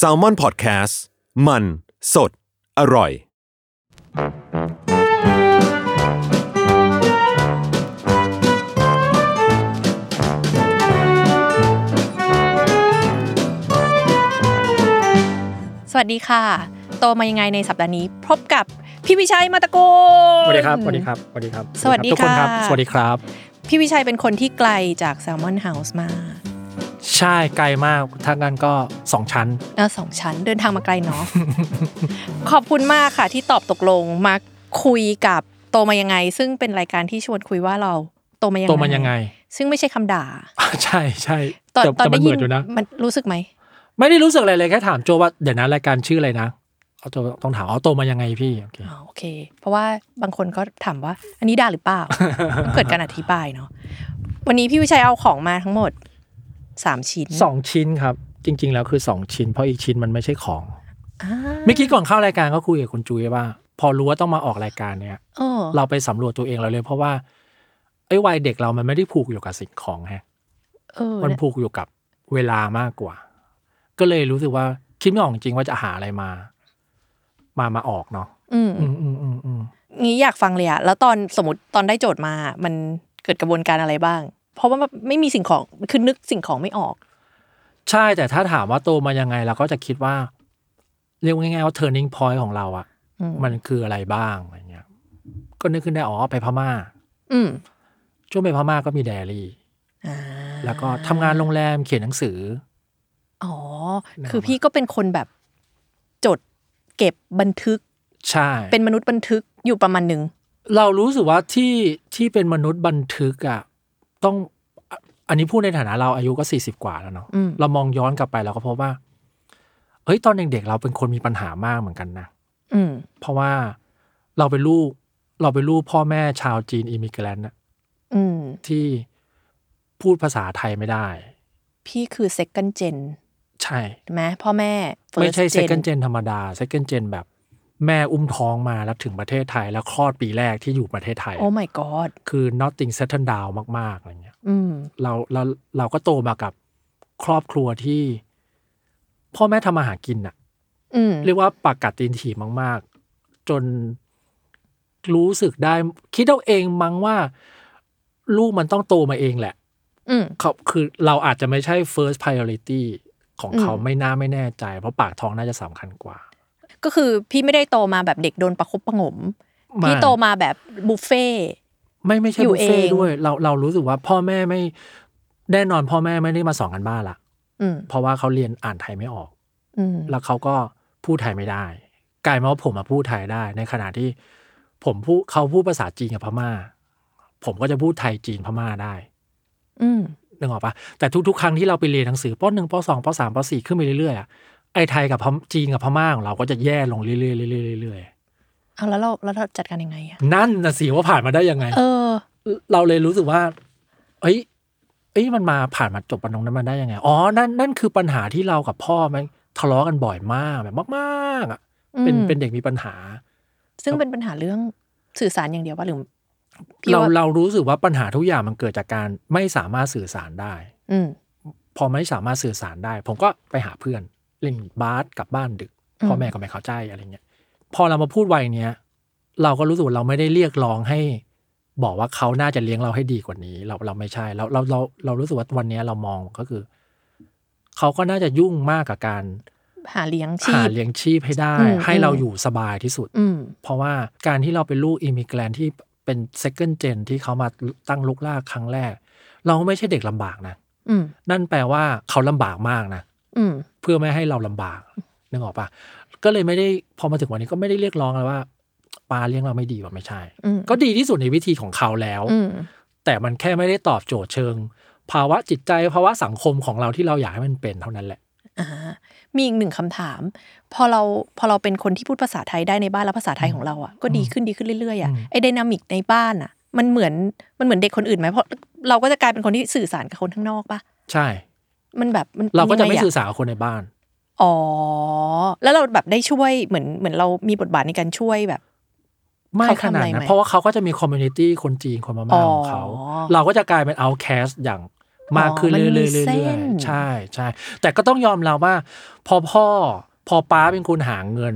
s a l m o n PODCAST มัน สด อร่อย สวัสดีค่ะ โตมายังไงในสัปดาห์นี้ พบกับพี่วิชัยมาตะโกนสวัสดีครับ สวัสดีครับ สวัสดีครับ สวัสดีทุกคนครับค่ะสวัสดีครับ พี่วิชัยเป็นคนที่ไกลจากแซลมอนเฮาส์มา ใช่ไกลมากถ้างั้นก็สองชั้นเออสองชั้นเดินทางมาไกลเนาะขอบคุณมากค่ะ ที่ตอบตกลงมาคุยกับโตมายังไง ซึ่งเป็นรายการที่ชวนคุยว่าเราโตมายังไงโตมายังไง ซึ่งไม่ใช่คำด่า ใช่ใช่ตอนแต่ตอนแต่มันเหยิมือนอยู่นะมันรู้สึกไหมไม่ได้รู้สึกอะไรเลยแค่ถามโจว่าเดี๋ยวนะรายการชื่ออะไรนะเอาโจต้องถามเอาโตมายังไงพี่โอเคอ๋อโอเค เพราะว่าบางคนก็ถามว่า อันนี้ด่าหรือเปล่าต้องเกิดการอธิบายเนาะวันนี้พี่วิชัยเอาของมาทั้งหมด สามชิ้นสองชิ้นครับ จริง ๆ แล้วคือสองชิ้น เพราะอีกชิ้นมันไม่ใช่ของอ่าเมื่อกี้ก่อนเข้ารายการก็คุยกับคุณจุ้ยว่า พอรู้ว่าต้องมาออกรายการเนี้ยเออเราไปสำรวจตัวเองเราเลย เพราะว่าไอ้วัยเด็กเรามันไม่ได้ผูกอยู่กับสิ่งของฮะเออมันผูกอยู่กับเวลามากกว่า ก็เลยรู้สึกว่าคิดไม่ออกจริงๆว่าจะหาอะไรมา มามาออกเนาะอืมอืมอืมอืมอืมงี้อยากฟังเลยอะแล้วตอนสมมติตอนได้โจทย์มา มันเกิดกระบวนการอะไรบ้าง เพราะว่ามันไม่มีสิ่งของคือนึกสิ่งของไม่ออก ใช่แต่ถ้าถามว่าโตมายังไงเราก็จะคิดว่า เรียกว่าง่ายๆว่า turning point ของเราอะอืมมันคืออะไรบ้างอะไรเงี้ย ก็นึกขึ้นได้อ๋อไปพม่า อืมช่วงไปพม่าก็มีไดอารี่อ่าแล้วก็ทำงานโรงแรมเขียนหนังสือ อ๋อนะครับคือพี่ก็เป็นคนแบบจดเก็บบันทึก ใช่ เป็นมนุษย์บันทึกอยู่ประมาณหนึ่ง เรารู้สึกว่าที่ที่เป็นมนุษย์บันทึกอะต้อง อะอันนี้พูดในฐานะเราอายุก็สี่สิบกว่าแล้วเนาะอืมเรามองย้อนกลับไปเราก็พบว่าเฮ้ยตอนเด็กๆเราเป็นคนมีปัญหามากเหมือนกันนะอืมเพราะว่าเราเป็นลูก เราเป็นลูกพ่อแม่ชาวจีนอิมิเกรนต์อืมที่พูดภาษาไทยไม่ได้ พี่คือ second gen ใช่ใช่ไหมพ่อแม่ first ไม่ใช่ gen second gen ธรรมดา second gen แบบแม่อุ้มท้องมาแล้วถึงประเทศไทย แล้วคลอดปีแรกที่อยู่ประเทศไทย โอ้ my god คือ nothing settled down มาก ๆ อะไรเงี้ยอืม เราเราเราก็โตมากับครอบครัวที่ พ่อแม่ทำมาหากินอะอืมเรียกว่าปากกัดตีนถีบมาก ๆ จนรู้สึกได้ คิดเอาเองมั้งว่า ลูกมันต้องโตมาเองแหละอืมเขาคือเราอาจจะไม่ใช่ first priority ของเขาอืมไม่น่าไม่แน่ใจ เพราะปากท้องน่าจะสำคัญกว่า ก็คือพี่ไม่ได้โตมาแบบเด็กโดนประคบประหงมไม่พี่โตมาแบบบุฟเฟ่ต์ ไม่ไม่ใช่อยู่บุฟเฟ่เองด้วย เราเรารู้สึกว่าพ่อแม่ไม่แน่นอนพ่อแม่ไม่ได้มาสอนกันบ้านละอืมเพราะว่าเขาเรียนอ่านไทยไม่ออกอืมแล้วเขาก็พูดไทยไม่ได้ กลายมาว่าผมมาพูดไทยได้ ในขณะที่ ผมพูดเขาพูดภาษาจีนกับพม่า ผมก็จะพูดไทยจีนพม่าได้ อืมนึกออกปะแต่ทุกๆครั้งที่เราไปเรียนหนังสือปหนึ่งปสองปสามปสี่ขึ้นไปเรื่อยๆอะไอ้ไทยกับพมจีนกับพม่าของเราก็จะแย่ลงเรื่อยๆเรื่อยๆ เรื่อยเอาแล้วเราแล้วเราจัดการยังไงอะๆนั่นนะสิว่าผ่านมาได้ยังไง เออ เราเลยรู้สึกว่า เอ้ย เอ้ยมันมาผ่านมาจบปนงนั้นมาได้ยังไง อ๋อ นั่นนั่นคือปัญหาที่เรากับพ่อมันทะเลาะกันบ่อยมากแบบมากๆอะ เป็นอืมเป็นเด็กมีปัญหา ซึ่งเป็นปัญหาเรื่องสื่อสารอย่างเดียวว่าหรือพี่เราว่าเรารู้สึกว่าปัญหาทุกอย่างมันเกิดจากการไม่สามารถสื่อสารได้ อืมพอไม่สามารถสื่อสารได้ ผมก็ไปหาเพื่อนเล่นบาสกลับบ้านดึกอืมพ่อแม่ก็ไม่เข้าใจอะไรเงี้ย พอเรามาพูดวัยเนี้ยเราก็รู้สึกว่าเราไม่ได้เรียกร้องให้ บอกว่าเขาน่าจะเลี้ยงเราให้ดีกว่านี้ เราเราไม่ใช่เราเราเราเรารู้สึกว่าวันเนี้ยเรามองก็คือ เขาก็น่าจะยุ่งมากกับการหาเลี้ยงชีหาพเลี้ยงชีพให้ได้อืมให้เราอืมอยู่สบายที่สุดอืมเพราะว่าการที่เราเป็นลูกอิมิเกรนที่เป็น second gen ที่เขามาตั้งลุกลากครั้งแรก เราก็ไม่ใช่เด็กลำบากนะอืมนั่นแปลว่าเขาลำบากมากนะอืมเพื่อไม่ให้เราลำบากนึกออกปะ ก็เลยไม่ได้พอมาถึงวันนี้ก็ไม่ได้เรียกร้องเลยว่าปาเลี้ยงเราไม่ดีว่าไม่ใช่อืมก็ดีที่สุดในวิธีของเขาแล้วอืมแต่มันแค่ไม่ได้ตอบโจทย์เชิง ภาวะจิตใจภาวะสังคมของเราที่เราอยากให้มันเป็นเท่านั้นแหละอ่ามีอีกหนึ่งคำถาม พอเราพอเราเป็นคนที่พูดภาษาไทยได้ในบ้านแล้วภาษาไทยของเราอะก็ดีขึ้นดีขึ้นเรื่อยๆอะอืมไอไดนามิกในบ้านอะ มันเหมือนมันเหมือนเด็กคนอื่นไหมเพราะเราก็จะกลายเป็นคนที่สื่อสารกับคนข้างนอกปะใช่ มันแบบมันเราก็จะไม่ยังงสื่อสารกับคนในบ้าน อ๋อ แล้วเราแบบได้ช่วยเหมือนเหมือนเรามีบทบาทในการช่วยแบบไม่เขาขทำนาอะดไรนั้ไหมนเพราะว่าเขาก็จะมีคอมมูนิตี้คนจีนคนพอ๋ม่าอของเขา เราก็จะกลายเป็นเอาแคสอย่างมากขึ้นอ๋อมันเรื่มีอยๆเรื่เส้อยนๆใช่ใช่แต่ก็ต้องยอมเราว่า พอพ่อพอป้าเป็นคนหาเงิน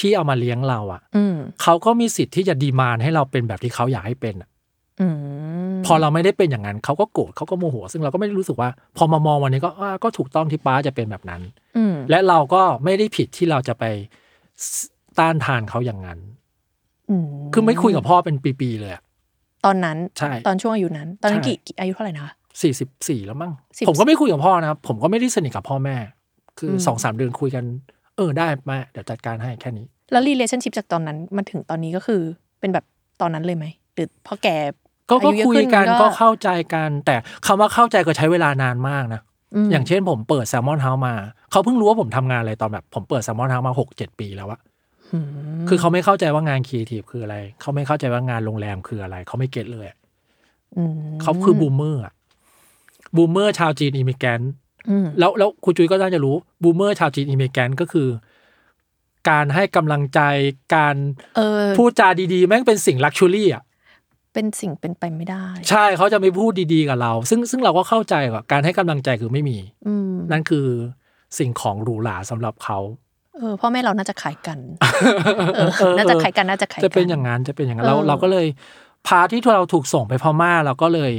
ที่เอามาเลี้ยงเราอะอืมเขาก็มีสิทธิ์ที่จะดีมานให้เราเป็นแบบที่เขาอยากให้เป็นอะอืม พอเราไม่ได้เป็นอย่างนั้นเขาก็โกรธเขาก็โมโห ซึ่งเราก็ไม่ได้รู้สึกว่า พอมามองวันนี้ก็อ่าก็ถูกต้องที่ป้าจะเป็นแบบนั้นอืมและเราก็ไม่ได้ผิดที่เราจะไปต้านทานเขาอย่างนั้นอืมคือไม่คุยกับพ่อเป็นปีๆเลยอะตอนนั้นใช่ตอนช่วงอายุนั้น ตอนนั้นใช่กี่กี่อายุเท่าไหร่นะคะสี่สิบสี่แล้วมั้งสิบผมก็ไม่คุยกับพ่อนะครับผมก็ไม่ได้สนิทกับพ่อแม่ คืออมสองสามเดือนคุยกัน เออได้แม่เดี๋ยวจัดการให้แค่นี้ แล้ว relationship จากตอนนั้นมาถึงตอนนี้ก็คือเป็นแบบตอนนั้นเลยไหมหรือพอแก่ ก็อายุเยอะขึ้นก็คุยกันก็ก็เข้าใจกัน แต่คำว่าเข้าใจก็ใช้เวลานานมากนะมอย่างเช่นผมเปิด Salmon House มาเขาเพิ่งรู้ว่าผมทำงานอะไรตอนแบบ ผมเปิด Salmon House มาหกเจ็ดปีแล้วอะอืมคือเขาไม่เข้าใจว่างานครีเอทีฟคืออะไร เขาไม่เข้าใจว่างานโรงแรมคืออะไร เขาไม่ get เลยอะมเขาคือ boomer อะ boomer ชาวจีน immigrantอืมแล้วแล้วคุณจุ้ยก็น่าจะรู้ boomer ชาวจีน immigrant ก็คือ การให้กำลังใจการเออพูดจาดีๆ แม่งเป็นสิ่ง luxury อะ เป็นสิ่งเป็นไปไม่ได้ ใช่เขาจะไม่พูดดีๆกับเรา ซึ่งซึ่งเราก็เข้าใจว่าการให้กำลังใจคือไม่มีอืมนั่นคือสิ่งของหรูหราสำหรับเขาเออพ่อแม่เราน่าจะคล้ายกันเออน่าจะคล้ายกันน่าจะคล้ายกันจะเป็นอย่างนั้นจะเป็นอย่างนั้นเราเออเราก็เลยพอที่เราถูกส่งไปพม่าเราก็เลย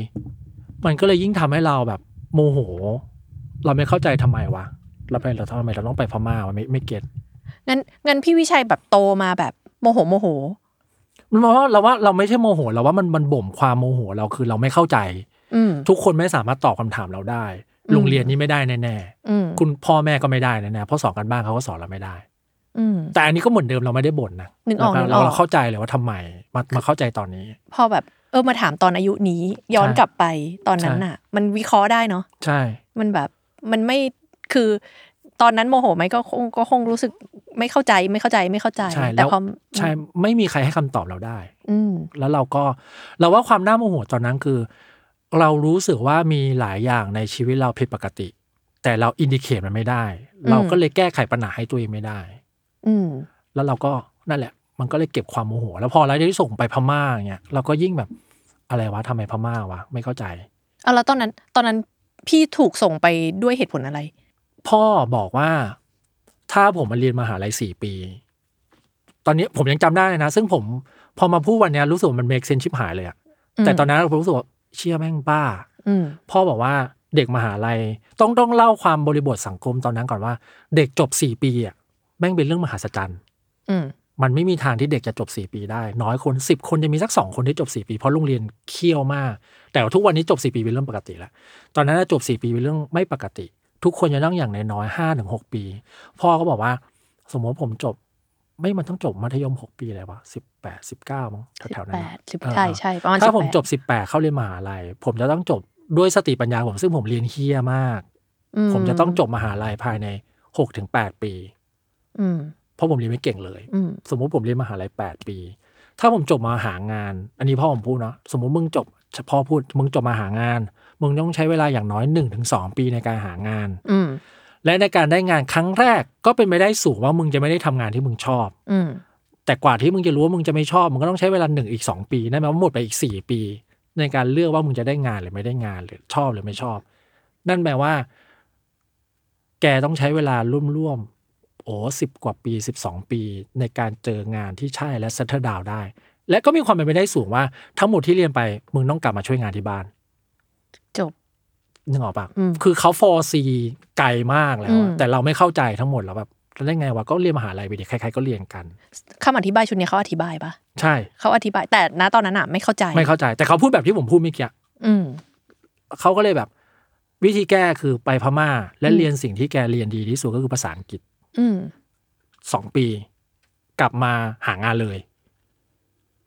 มันก็เลยยิ่งทำให้เราแบบโมโห เราไม่เข้าใจทำไมวะเราไปเราทำไมเราต้องไปพม่าวะไม่ไม่ getงั้นงั้นพี่วิชัยแบบโตมาแบบโมโหโมโห มันมองว่าเราว่าเราไม่ใช่โมโหเราว่ามันมันบ่มความโมโหเราคือเราไม่เข้าใจอืมทุกคนไม่สามารถตอบคำถามเราได้อืมโรงเรียนนี้ไม่ได้แน่อืมๆคุณพ่อแม่ก็ไม่ได้แน่ๆเพราะสอนกันบ้านเขาก็สอนเราไม่ได้อืมแต่อันนี้ก็เหมือนเดิมเราไม่ได้บ่นนะนึกออกเรานึกออกเราเข้าใจเลยว่าทำไมมามาเข้าใจตอนนี้ พอแบบเออมาถามตอนอายุนี้ ย้อนใช่กลับไปตอนนั้นใช่น่ะ มันวิเคราะห์ได้เนาะใช่ มันแบบมันไม่คือ ตอนนั้นโมโหไหมก็คงก็คงรู้สึกไม่เข้าใจไม่เข้าใจไม่เข้าใจใช่แต่แล้วพอใช่ไม่มีใครให้คำตอบเราได้ อืมแล้วเราก็เราว่าความน่าโมโหตอนนั้นคือ เรารู้สึกว่ามีหลายอย่างในชีวิตเราผิดปกติ แต่เราอินดิเคตมันไม่ได้อืมเราก็เลยแก้ไขปัญหาให้ตัวเองไม่ได้ อืมแล้วเราก็นั่นแหละ มันก็เลยเก็บความโมโห แล้วพอเราได้ส่งไปพม่าอย่างเงี้ยเราก็ยิ่งแบบอะไรวะทำไมพม่าวะไม่เข้าใจเอาแล้วตอนนั้น ตอนนั้นพี่ถูกส่งไปด้วยเหตุผลอะไร พ่อบอกว่าถ้าผมมาเรียนมหาลัยสี่ปี ตอนนี้ผมยังจำได้นะ ซึ่งผมพอมาพูดวันเนี้ยรู้สึกว่ามัน make sense ชิบหายเลยอะอืมแต่ตอนนั้นผมรู้สึกว่าเชี่ยแม่งบ้าอืมพ่อบอกว่าเด็กมหาลัยต้องต้องเล่าความบริบทสังคมตอนนั้นก่อนว่า เด็กจบสี่ปีอะแม่งเป็นเรื่องมหัศจรรย์อืมมันไม่มีทางที่เด็กจะจบสี่ปีได้ น้อยคนสิบคนจะมีสักสองคนที่จบสี่ปี เพราะโรงเรียนเคี่ยวมาก แต่ว่าทุกวันนี้จบสี่ปีเป็นเรื่องปกติแล้ว ตอนนั้นนะจบสี่ปีเป็นเรื่องไม่ปกติ ทุกคนจะต้องอย่างน้อยๆห้าถึงหกปี พ่อก็บอกว่า สมมติผมจบ ไม่มันต้องจบมัธยมหกปีเลยวะสิบแปดสิบเก้ามั้งสิบแถวๆนั้แปนดสิบเออใช่ใช่ประมาณถ้า18ผมจบสิบแปดเข้าเรียนมหาลัยผมจะต้องจบด้วยสติปัญญาผมซึ่งผมเรียนเฮี้ยมากอืผมจะต้องจบมหาลัยภายในหกถึงแปดปีอืมเพราะผมเรียนไม่เก่งเลยอืมสมมุติผมเรียนมหาลัยแปดปี ถ้าผมจบมาหางาน อันนี้พ่อผมพูดเนาะสมมุติมึงจบพ่อพูดมึงจบมาหางาน มึงต้องใช้เวลาอย่างน้อยหนึ่งถึงสองปีในการหางาน อืมและในการได้งานครั้งแรกก็เป็นไปได้สูงว่ามึงจะไม่ได้ทำงานที่มึงชอบ อืมแต่กว่าที่มึงจะรู้ว่ามึงจะไม่ชอบมึงก็ต้องใช้เวลาหนึ่งอีกสองปีนั่นหมายว่าหมดไปอีกสี่ปี ในการเลือกว่ามึงจะได้งานหรือไม่ได้งานหรือชอบหรือไม่ชอบ นั่นแปลว่า แกต้องใช้เวลาร่วมๆโอ้สิบกว่าปีสิบสองปี ในการเจองานที่ใช่และ settle down ได้ และก็มีความเป็นไปได้สูงว่า ทั้งหมดที่เรียนไป มึงต้องกลับมาช่วยงานที่บ้าน จบนึกออกปะอืมคือเขา foresee ไกลมากแล้วอะอืมแต่เราไม่เข้าใจทั้งหมดแล้วแบบแล้วได้ไงวะก็เรียนมหาลัยไปดิใครๆก็เรียนกันคำอธิบายชุดนี้เขาอธิบายปะใช่เขาอธิบาย แต่ณตอนนั้นอะไม่เข้าใจไม่เข้าใจ แต่เขาพูดแบบที่ผมพูดเมื่อกี้อืมเขาก็เลยแบบ วิธีแก้คือไปพม่า และอืมเรียนสิ่งที่แกเรียนดีที่สุดก็คือภาษาอังกฤษ อืมสองปี กลับมาหางานเลย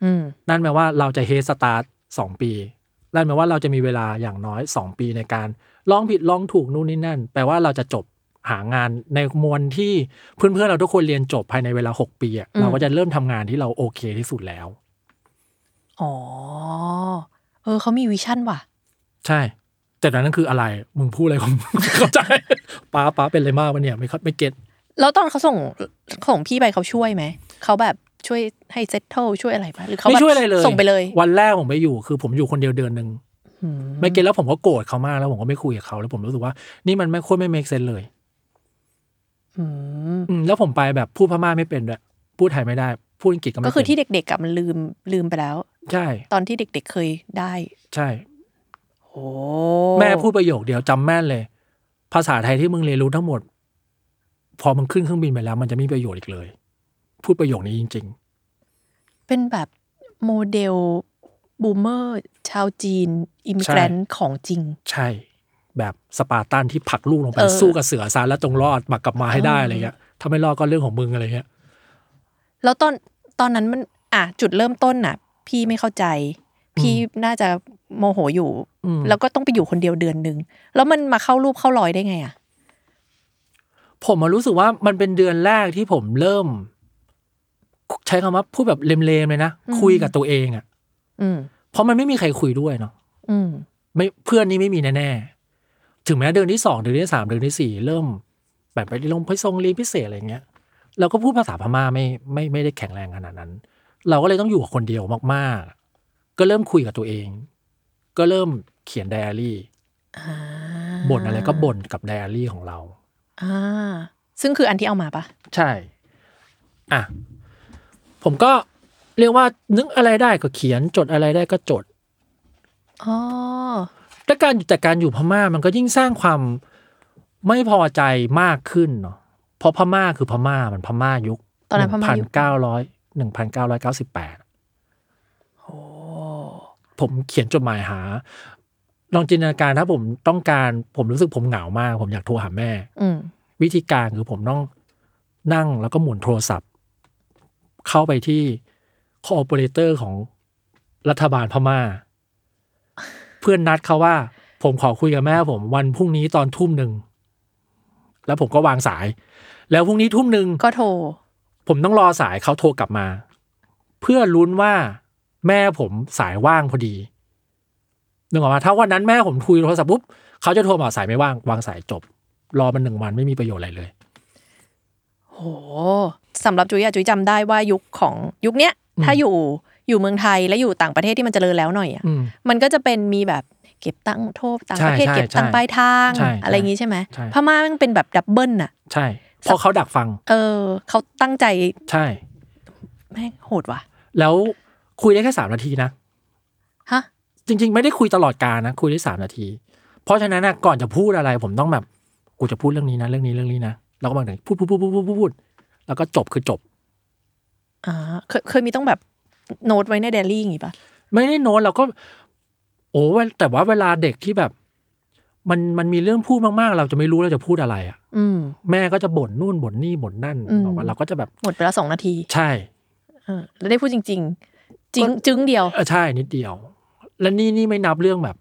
อืมนั่นแปลว่าเราจะเฮสตาร์ทสองปี นั่นแปลว่าเราจะมีเวลาอย่างน้อยสองปีในการลองผิดลองถูกนู่นนี่นั่น แปลว่าเราจะจบหางานในมวลที่เพื่อนๆเราทุกคนเรียนจบภายในเวลาหกปีอะอืมเราก็จะเริ่มทำงานที่เราโอเคที่สุดแล้ว อ๋อ เออเขามีวิชั่นว่ะ ใช่ แต่ตอนนั้นคืออะไร มึงพูดอะไรของมึงเข้าใจป้าป้าเป็นอะไรมากวะเนี่ย ไม่เข้าไม่เก็ต แล้วตอนเขาส่งส่งพี่ไปเขาช่วยไหมเขาแบบช่วยให้เซตเทิลช่วยอะไรปะหรือเขาไม่แบบช่วยอะไรเลยส่งไปเลย วันแรกผมไปอยู่คือผมอยู่คนเดียวเดือนหนึ่งอืไม่เก็ตแล้วผมก็โกรธเขามากแล้วผมก็ไม่คุยกับเขาแล้วผมรู้สึกว่า นี่มันไม่โคตรไม่เมคเซนเลยอืมอืมแล้วผมไปแบบพูดพม่าไม่เป็นด้วยพูดไทยไม่ได้พูดอังกฤษก็ไม่ก็คือที่เป็นเด็กๆกับมันลืมลืมไปแล้ว ใช่ ตอนที่เด็ก ๆเคยได้ ใช่โอ้แม่พูดประโยคเดียวจำแม่นเลย ภาษาไทยที่มึงเรียนรู้ทั้งหมด พอมึงขึ้นเครื่องบินไปแล้ว มันจะไม่มีประโยชน์อีกเลย พูดประโยคนี้จริงเป็นแบบ model boomer ชาวจีน immigrant ของจริงๆใช่ แบบสปาร์ตันที่ผลักลูกลงไปเออสู้กับเสือซะแล้วจงรอดมากลับมาให้ได้เออออะไรเงี้ยถ้าไม่รอดก็เรื่องของมึงอะไรเงี้ยแล้วตอนตอนนั้นมัน อะจุดเริ่มต้นน่ะ พี่ไม่เข้าใจ พี่น่าจะโมโหอยู่อืมแล้วก็ต้องไปอยู่คนเดียวเดือนหนึ่งแล้วมันมาเข้ารูปเข้ารอยได้ไงอะ ผมมารู้สึกว่ามันเป็นเดือนแรกที่ผมเริ่ม ใช้คำว่าพูดแบบเลมๆเลยนะอืมคุยกับตัวเองอะ่ะอืมเพราะมันไม่มีใครคุยด้วยเนาะอืมไม่เพื่อนนี่ไม่มีแน่ๆถึงแม้เดือนที่สองเดือนที่สามเดือนที่สี่เริ่ม แบบไปลงไปทรงเรียนพิเศษอะไรเงี้ยเราก็พูดภาษาพม่าไม่ไม่ไม่ได้แข็งแรงขนาดนั้น เราก็เลยต้องอยู่กับคนเดียวมากๆ ก็เริ่มคุยกับตัวเอง ก็เริ่มเขียนไดอารี่อ่าบ่นอะไรก็บ่นกับไดอารี่ของเรา อ่าซึ่งคืออันที่เอามาปะใช่ อะ ผมก็เรียกว่านึกอะไรได้ก็เขียนจดอะไรได้ก็จดอ๋อและการแต่การอยู่พม่ามันก็ยิ่งสร้างความไม่พอใจมากขึ้นเนาะเพราะพม่าคือพม่ามันพม่ายุคตอนนั้นพม่าพันยุคเก้าร้อยหนึ่งพันเก้าร้อยเก้าสิบแปดโอ้ผมเขียนจดหมายหา ลองจินตนาการถ้าผมต้องการผมรู้สึกผมเหงามาก ผมอยากโทรหาแม่ อืมวิธีการคือผมต้องนั่งแล้วก็หมุนโทรศัพท์ เข้าไปที่คอ o เปอเรเตอร์ของรัฐบาลพม่า เพื่อนนัดเขาว่า ผมขอคุยกับแม่ ผมวันพรุ่งนี้ตอนทุ่มหนึ่งแล้วผมก็วางสาย แล้วพรุ่งนี้ทุ่มหนึ่งก็โทร ผมต้องรอสายเขาโทรกลับมา เพื่อลุ้นว่าแม่ผมสายว่างพอดี นึกออกมาถ้าวันนั้นแม่ผมคุยโทรศัพท์ปุ๊บเขาจะโทรมาสายไม่ว่างวางสายจบ รอมันหนึ่งวันไม่มีประโยชน์อะไรเลย โหสำหรับจุ๋ยอะจุ๋ยจำได้ว่ายุคของยุคเนี้ยอืมถ้าอยู่อยู่เมืองไทยและอยู่ต่างประเทศที่มันเจริญแล้วหน่อยอะอืมมันก็จะเป็นมีแบบเก็บตังค์โทษต่างประเทศใช่ใช่เก็บตังค์ปลายทางใช่อะไรอย่างงี้ใช่ไหมใช่พม่ามันเป็นแบบดับเบิลน่ะ ใช่เพราะเขาดักฟัง เออ เขาตั้งใจใช่แม่งโหดว่ะ แล้วคุยได้แค่สามนาทีนะฮะ จริง ๆ ไม่ได้คุยตลอดการนะ คุยได้สามนาที เพราะฉะนั้นนะก่อนจะพูดอะไร ผมต้องแบบกูจะพูดเรื่องนี้นะเรื่องนี้เรื่องนี้นะแล้วก็บางทีพูดพูดพูดพูดพูดพูดแล้วก็จบคือจบอ่าเคยเคยมีต้องแบบโน้ตไว้ในเดลี่อย่างงี้ปะไม่ได้โน้ตเราก็ โอ้เวลแต่ว่าเวลาเด็กที่แบบ มันมันมีเรื่องพูดมากๆ เราจะไม่รู้เราจะพูดอะไรอะ อืม แม่ก็จะบ่นนู่นบ่นนี่บ่นนั่นอืมบอกว่าเราก็จะแบบหมดไปแล้วสองนาที ใช่เออแล้วได้พูดจริง ๆ จริงจึ้งเดียวเออใช่นิดเดียว และนี่นี่ไม่นับเรื่องแบบ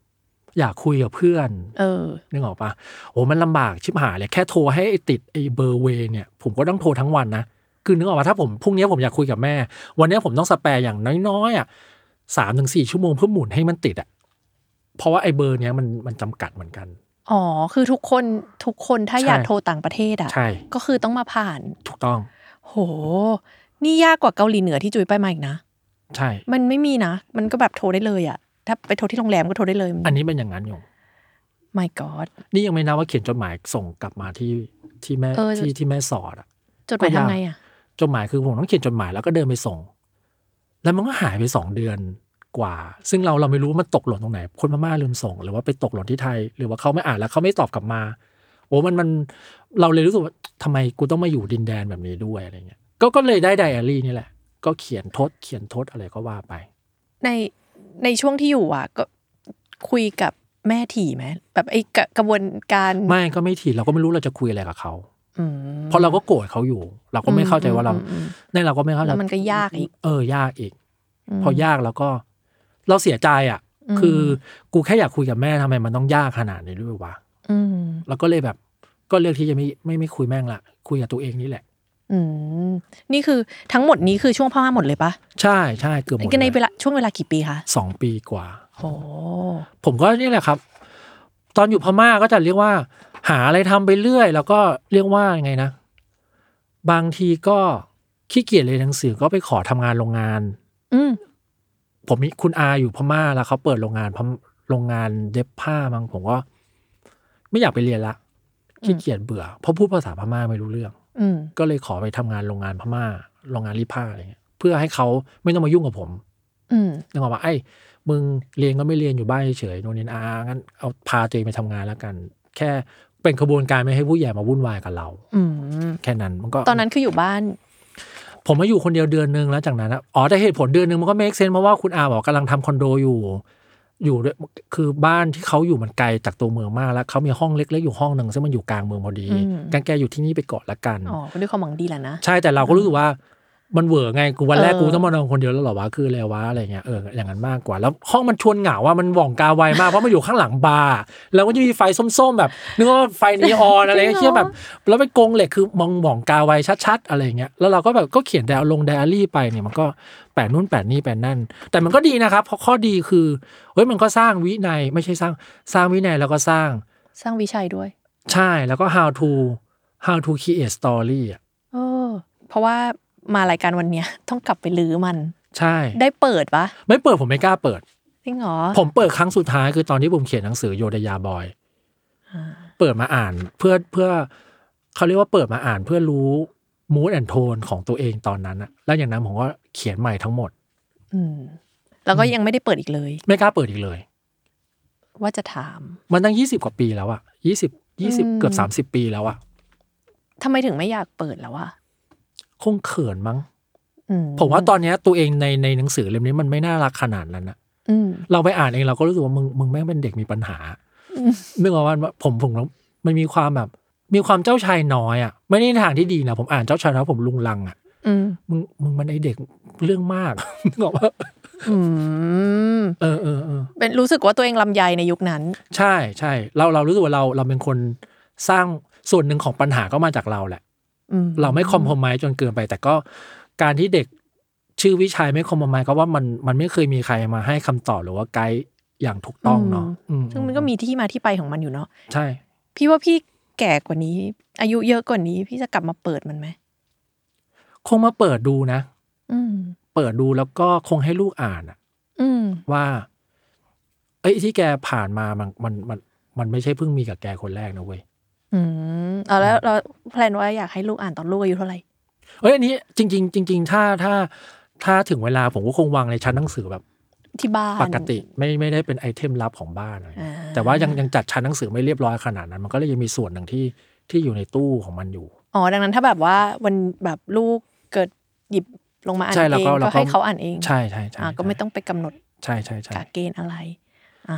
อยากคุยกับเพื่อน เออนึกออกปะโอ้มันลำบากชิบหายเลยแค่โทรให้ไอ้ติดไอ้เบอร์เวย์เนี่ย ผมก็ต้องโทรทั้งวันนะคือนึกออกปะถ้าผมพรุ่งนี้ผมอยากคุยกับแม่ วันนี้ผมต้องสแปรอย่างน้อยๆอะสามถึงสี่ชั่วโมงเพื่อหมุนให้มันติดอะเพราะว่าไอ้เบอร์เนี้ยมันมันจำกัดเหมือนกัน อ๋อ คือทุกคนทุกคนถ้าใช่อยากโทรต่างประเทศอะใช่ก็คือต้องมาผ่าน ถูกต้อง โห นี่ยากกว่าเกาหลีเหนือที่จุยไปมาอีกนะ ใช่ มันไม่มีนะ มันก็แบบโทรได้เลยอะ ถ้าไปโทรที่โรงแรมก็โทรได้เลย อันนี้เป็นอย่างนั้นอยู่ my god นี่ยังไม่นับว่าเขียนจดหมายส่งกลับมาที่ที่แม่เออ ที่ที่แม่สอดอะจดหมายก็ยากทำไงอะ จดหมายคือผมต้องเขียนจดหมายแล้วก็เดินไปส่ง แล้วมันก็หายไปสองเดือนกว่า ซึ่งเราเราไม่รู้ว่ามันตกหล่นตรงไหน คนพม่าลืมส่ง หรือว่าไปตกหล่นที่ไทย หรือว่าเขาไม่อ่านแล้วเขาไม่ตอบกลับมา โอ้มันมันเราเลยรู้สึกว่าทำไมกูต้องมาอยู่ดินแดนแบบนี้ด้วยอะไรเงี้ยก็ก็เลยได้ไดอารี่นี่แหละ ก็เขียนทดเขียนทดอะไรก็ว่าไป ใน ในช่วงที่อยู่อะก็คุยกับแม่ถี่ไหมแบบไอ้กระกระบวนการไม่ก็ไม่ถีเราก็ไม่รู้เราจะคุยอะไรกับเขาอืมเพราะเราก็โกรธเขาอยู่ เราก็ไม่เข้าใจว่าเราอืมอืมในเราก็ไม่เข้าใจแล้วมันก็ยากอีก เออยากอีกมพอยากแล้วก็ เราเสียใจอะอืมคือกูแค่อยากคุยกับแม่ทำไมมันต้องยากขนาดนี้ด้วยวะอืมแล้วก็เลยแบบ ก็เลือกที่จะไม่ไม่ไม่คุยแม่งละคุยกับตัวเองนี่แหละ อืมนี่คือทั้งหมดนี้คือช่วงพม่าหมดเลยปะใช่ใช่เกือบหมดในเลเวยลาช่วงเวลากี่ปีคะสองปีกว่าโอ้ผมก็นี่แหละครับ ตอนอยู่พม่าก็จะเรียกว่า หาอะไรทำไปเรื่อย แล้วก็เรียกว่ายังไงนะ บางทีก็ขี้เกียจเรียนหนังสือก็ไปขอทำงานโรงงาน อืมผมมีคุณอาอยู่พม่าแล้วเขาเปิดโรงงานพมโรงงานเย็บผ้ามั้งผมก็ ไม่อยากไปเรียนละขี้เกียจเบื่อเพราะพูดภาษาพม่าไม่รู้เรื่องอืม ก็เลยขอไปทำงานโรงงานพม่าโรงงานรีดผ้าอะไรเงี้ยเพื่อให้เขาไม่ต้องมายุ่งกับผมอืมนึกออกว่าไอ้มึงเรียนก็ไม่เรียนอยู่บ้านเฉยๆโน่นนี่อางั้นเอาพาตัวเองไปทำงานแล้วกัน แค่เป็นขบวนการไม่ให้ผู้ใหญ่มาวุ่นวายกับเรา อืมแค่นั้นมันก็ตอนนั้นคืออยู่บ้าน ผมมาอยู่คนเดียวเดือนนึงแล้วจากนั้นอะอ๋อแต่เหตุผลเดือนนึงมันก็เมคเซนเพราะว่าคุณอาบอกกำลังทำคอนโดอยู่ อยู่ด้วยคือบ้านที่เขาอยู่มันไกลจากตัวเมืองมากแล้วเขามีห้องเล็กๆอยู่ห้องหนึ่งซึ่งมันอยู่กลางเมืองพอดีอืมกันแกอยู่ที่นี่ไปก่อนละกันอ๋อด้วยความหวังดีแหละนะใช่แต่เราก็รู้สึกว่า มันเหวอไงกูวันแรกเออกูต้องมานอนคนเดียวแล้วเหรอวะคืออะไรวะอะไรเงี้ยเอออย่างนั้นมากกว่า แล้วห้องมันชวนเหงาว่ามันหว่องกาไวมากเพราะมันอยู่ข้างหลังบาร์แล้วก็จะมีไฟส้มๆแบบนึกว่าไฟนีออนอะไรเงี้ยเชี่ยแบบ แล้วเป็นกรงเหล็กคือมองหว่องกาไวชัดๆ อะไรเงี้ยแล้วเราก็แบบก็เขียนไดอาลงไดอารี่ไปเนี่ยมันก็แปะนู่นแปะนี่แปะนั่น แต่มันก็ดีนะครับเพราะข้อดีคือเฮ้ยมันก็สร้างวินัยไม่ใช่สร้างสร้างวินัยแล้วก็สร้าง สร้างวิชัยด้วย ใช่แล้วก็ how to how to create story อะเออเพราะว่า มารายการวันเนี้ยต้องกลับไปลื้อมัน ใช่ ได้เปิดปะไม่เปิดผมไม่กล้าเปิดจริงเหรอผมเปิดครั้งสุดท้ายคือตอนที่ผมเขียนหนังสือโยดยาบอยเปิดมาอ่านเพื่อเพื่อเขาเรียกว่าเปิดมาอ่านเพื่อรู้มูดแอนโทนของตัวเองตอนนั้นอะแล้วอย่างนั้นผมก็เขียนใหม่ทั้งหมด อืม แล้วก็ยังไม่ได้เปิดอีกเลย ไม่กล้าเปิดอีกเลย ว่าจะถาม มันตั้งยี่สิบกว่าปีแล้วอะยี่สิบยี่สิบอืมเกือบสามสิบปีแล้วอะทำไมถึงไม่อยากเปิดแล้ววะ คงเขินมั้งอืมผมว่าตอนเนี้ยตัวเองในในหนังสือเล่มนี้มันไม่น่ารักขนาดนั้นอะอืมเราไปอ่านเองเราก็รู้สึกว่ามึงมึงแม่งเป็นเด็กมีปัญหานึกออกว่าผมผมมันมีความแบบ มีความเจ้าชายน้อยอะไม่ได้ในทางที่ดีนะผมอ่านเจ้าชายน้อยผมลุงลังอะอืมมึงมึงมันไอเด็กเรื่องมากนึกออกว่าอืมเออเออเออเป็นรู้สึกว่าตัวเองลำไยในยุคนั้น ใช่ใช่เราเรารู้สึกว่าเราเราเป็นคนสร้างส่วนหนึ่งของปัญหาก็มาจากเราแหละอืม เราไม่คอมพมไมจนเกินไป แต่ก็การที่เด็กชื่อวิชัยไม่คอมพมไมก็ว่ามันมันไม่เคยมีใครมาให้คำตอบหรือว่าไกด์อย่างถูกต้องเนาะอืซึ่งมันก็มีที่มาที่ไปของมันอยู่เนาะใช่ พี่ว่าพี่แก่กว่านี้ อายุเยอะกว่านี้พี่จะกลับมาเปิดมันไหมคงมาเปิดดูนะอืมเปิดดูแล้วก็คงให้ลูกอ่านอะอืมว่า เอ้ยที่แกผ่านมามันมันมันมันไม่ใช่เพิ่งมีกับแกคนแรกนะเว้ย อืมเอาแล้วเราแพลนว่าอยากให้ลูกอ่านตอนลูกอายุเท่าไหร่เอ้ยอันนี้จริง ๆ จริง ๆ ถ้าถ้าถ้าถึงเวลาผมก็คงวางในชั้นหนังสือแบบที่บ้านปกติไม่ไม่ได้เป็นไอเทมลับของบ้านอะไรอ่าแต่ว่ายังยังจัดชั้นหนังสือไม่เรียบร้อยขนาดนั้น มันก็เลยยังมีส่วนหนึ่งที่ที่อยู่ในตู้ของมันอยู่อ๋อดังนั้นถ้าแบบว่าวันแบบลูกเกิดหยิบลงมาอ่านใช่แล้วเองก็แล้วก็ก็ให้เขาอ่านเองใช่ใช่ใช่อ่าก็ไม่ต้องไปกำหนดใช่ใช่ใช่กาเกณฑ์อะไร อ่า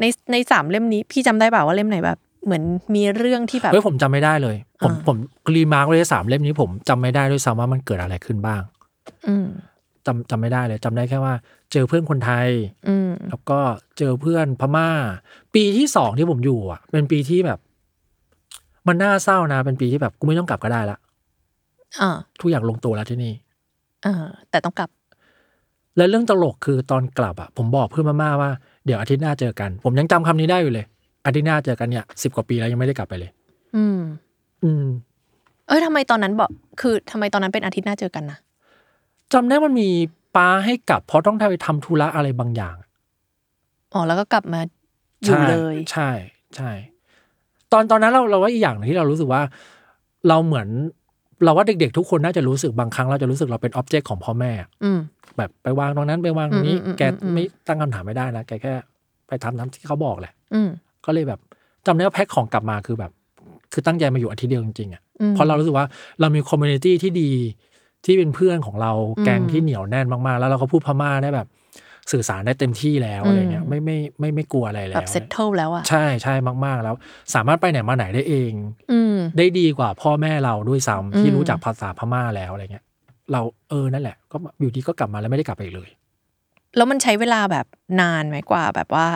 ในในสามเล่มนี้พี่จำได้เปล่าว่าเล่มไหนแบบ เหมือนมีเรื่องที่แบบเฮ้ยผมจำไม่ได้เลย ผมอ่าผมรีมาร์กไว้สามเล่มนี้ผมจำไม่ได้ด้วยซ้ำว่ามันเกิดอะไรขึ้นบ้าง อืมจำจำไม่ได้เลยจำได้แค่ว่า เจอเพื่อนคนไทย อืมแล้วก็เจอเพื่อนพม่า ปีที่สองที่ผมอยู่อะ เป็นปีที่แบบ มันน่าเศร้านะ เป็นปีที่แบบกูไม่ต้องกลับก็ได้ละอ่าทุกอย่างลงตัวแล้วที่นี่อ่าแต่ต้องกลับ และเรื่องตลกคือตอนกลับอะผมบอกเพื่อนพม่าว่าเดี๋ยวอาทิตย์หน้าเจอกัน ผมยังจำคำนี้ได้อยู่เลย อาทิตย์หน้าเจอกันเนี่ยสิบกว่าปีแล้วยังไม่ได้กลับไปเลย อืม อืม เอ้ยทำไมตอนนั้นบอกคือทำไมตอนนั้นเป็นอาทิตย์หน้าเจอกันนะจำได้มันมีป้าให้กลับ เพราะต้องไปทำธุระอะไรบางอย่าง อ๋อแล้วก็กลับมาอยู่ใช่เลย ใช่ ใช่ ตอนตอนนั้นเราเราว่าอีกอย่างหนึ่งที่เรารู้สึกว่า เราเหมือน เราว่าเด็กๆ ทุกคนน่าจะรู้สึกบางครั้งเราจะรู้สึกเราเป็น object ของพ่อแม่ อืม แบบไปวางตรงนั้นไปวางตรงนี้ อืมอืมอืมแกอืม ไม่ตั้งคำถามไม่ได้นะแกแค่ ไปทำตามที่เขาบอกแหละ อืม ก็เลยแบบจำได้ว่าแพ็คของกลับมาคือแบบ คือตั้งใจมาอยู่อาทิตย์เดียวจริงๆอะอืมเพราะเรารู้สึกว่าเรามี community ที่ดีที่เป็นเพื่อนของเราอืมแกงที่เหนียวแน่นมากๆ แล้วเราก็พูดพม่าได้แบบสื่อสารได้เต็มที่แล้วอะไรเงี้ยอืมไม่ไม่ไม่ไม่กลัวอะไรแล้วแบบเซตเทิลแล้วอะใช่ใช่มาก ๆ แล้ว สามารถไปไหนมาไหนได้เองอืมได้ดีกว่าพ่อแม่เราด้วยซ้ำที่อืมรู้จักภาษาพม่าแล้วอะไรเงี้ย เราเออนั่นแหละ ก็อยู่ดีก็กลับมาแล้วไม่ได้กลับไปอีกเลย แล้วมันใช้เวลาแบบนานไหมกว่า แบบว่า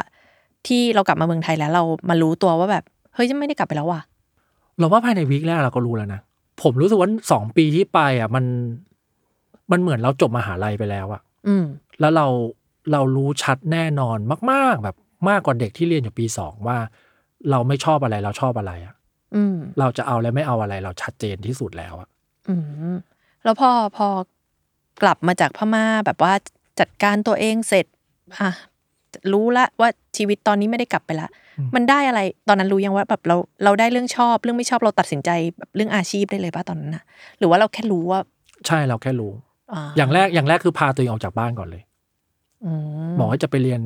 ที่เรากลับมาเมืองไทยแล้วเรามารู้ตัวว่าแบบเฮ้ยจะไม่ได้กลับไปแล้วว่ะเราว่าภายในวีคแรกเราก็รู้แล้วนะผมรู้สึกว่าสองปีที่ไปอะมัน มันเหมือนเราจบมหาลัยไปแล้วอะอืม แล้วเราเรารู้ชัดแน่นอนมาก ๆ แบบมากกว่าเด็กที่เรียนอยู่ปีสองว่า เราไม่ชอบอะไรเราชอบอะไรอะอืม เราจะเอาและไม่เอาอะไรเราชัดเจนที่สุดแล้วอะอืม แล้วพอพอกลับมาจากพม่าแบบว่าจัดการตัวเองเสร็จอะ รู้ละว่าชีวิตตอนนี้ไม่ได้กลับไปละ มันได้อะไรตอนนั้นรู้ยังว่าแบบเราเราได้เรื่องชอบเรื่องไม่ชอบเราตัดสินใจแบบเรื่องอาชีพได้เลยป่ะตอนนั้นนะหรือว่าเราแค่รู้ว่า ใช่เราแค่รู้อ่าอย่างแรกอย่างแรกคือพาตัวเองออกจากบ้านก่อนเลยอืมบอกว่าจะไปเรียน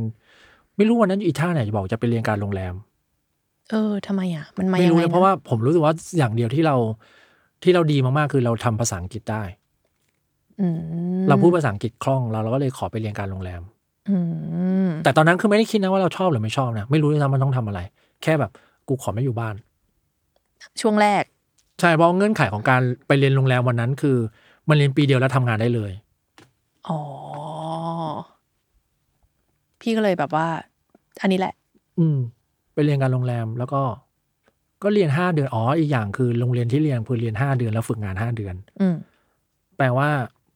ไม่รู้วันนั้นอีท่าไหนบอกจะไปเรียนการโรงแรม เออทำไมอะ มันมาไม่ยังรู้ไงเลยนเพราะว่าผมรู้สึกว่าอย่างเดียวที่เราที่เราดีมากๆคือเราทำภาษาอังกฤษได้อืมเราพูดภาษาอังกฤษคล่องเราเราก็เลยขอไปเรียนการโรงแรมอืม แต่ตอนนั้นคือไม่ได้คิดนะว่าเราชอบหรือไม่ชอบนะไม่รู้ด้วยซ้ำมันต้องทำอะไร แค่แบบกูขอไม่อยู่บ้าน ช่วงแรก ใช่เพราะเงื่อนไขของการไปเรียนโรงแรมวันนั้นคือ มันเรียนปีเดียวแล้วทำงานได้เลยอ๋อพี่ก็เลยแบบว่า อันนี้แหละ อืม ไปเรียนการโรงแรมแล้วก็ ก็เรียนห้าเดือนอ๋ออีกอย่างคือโรงเรียนที่เรียนคือเรียนห้าเดือนแล้วฝึกงานห้าเดือน อืมแปลว่า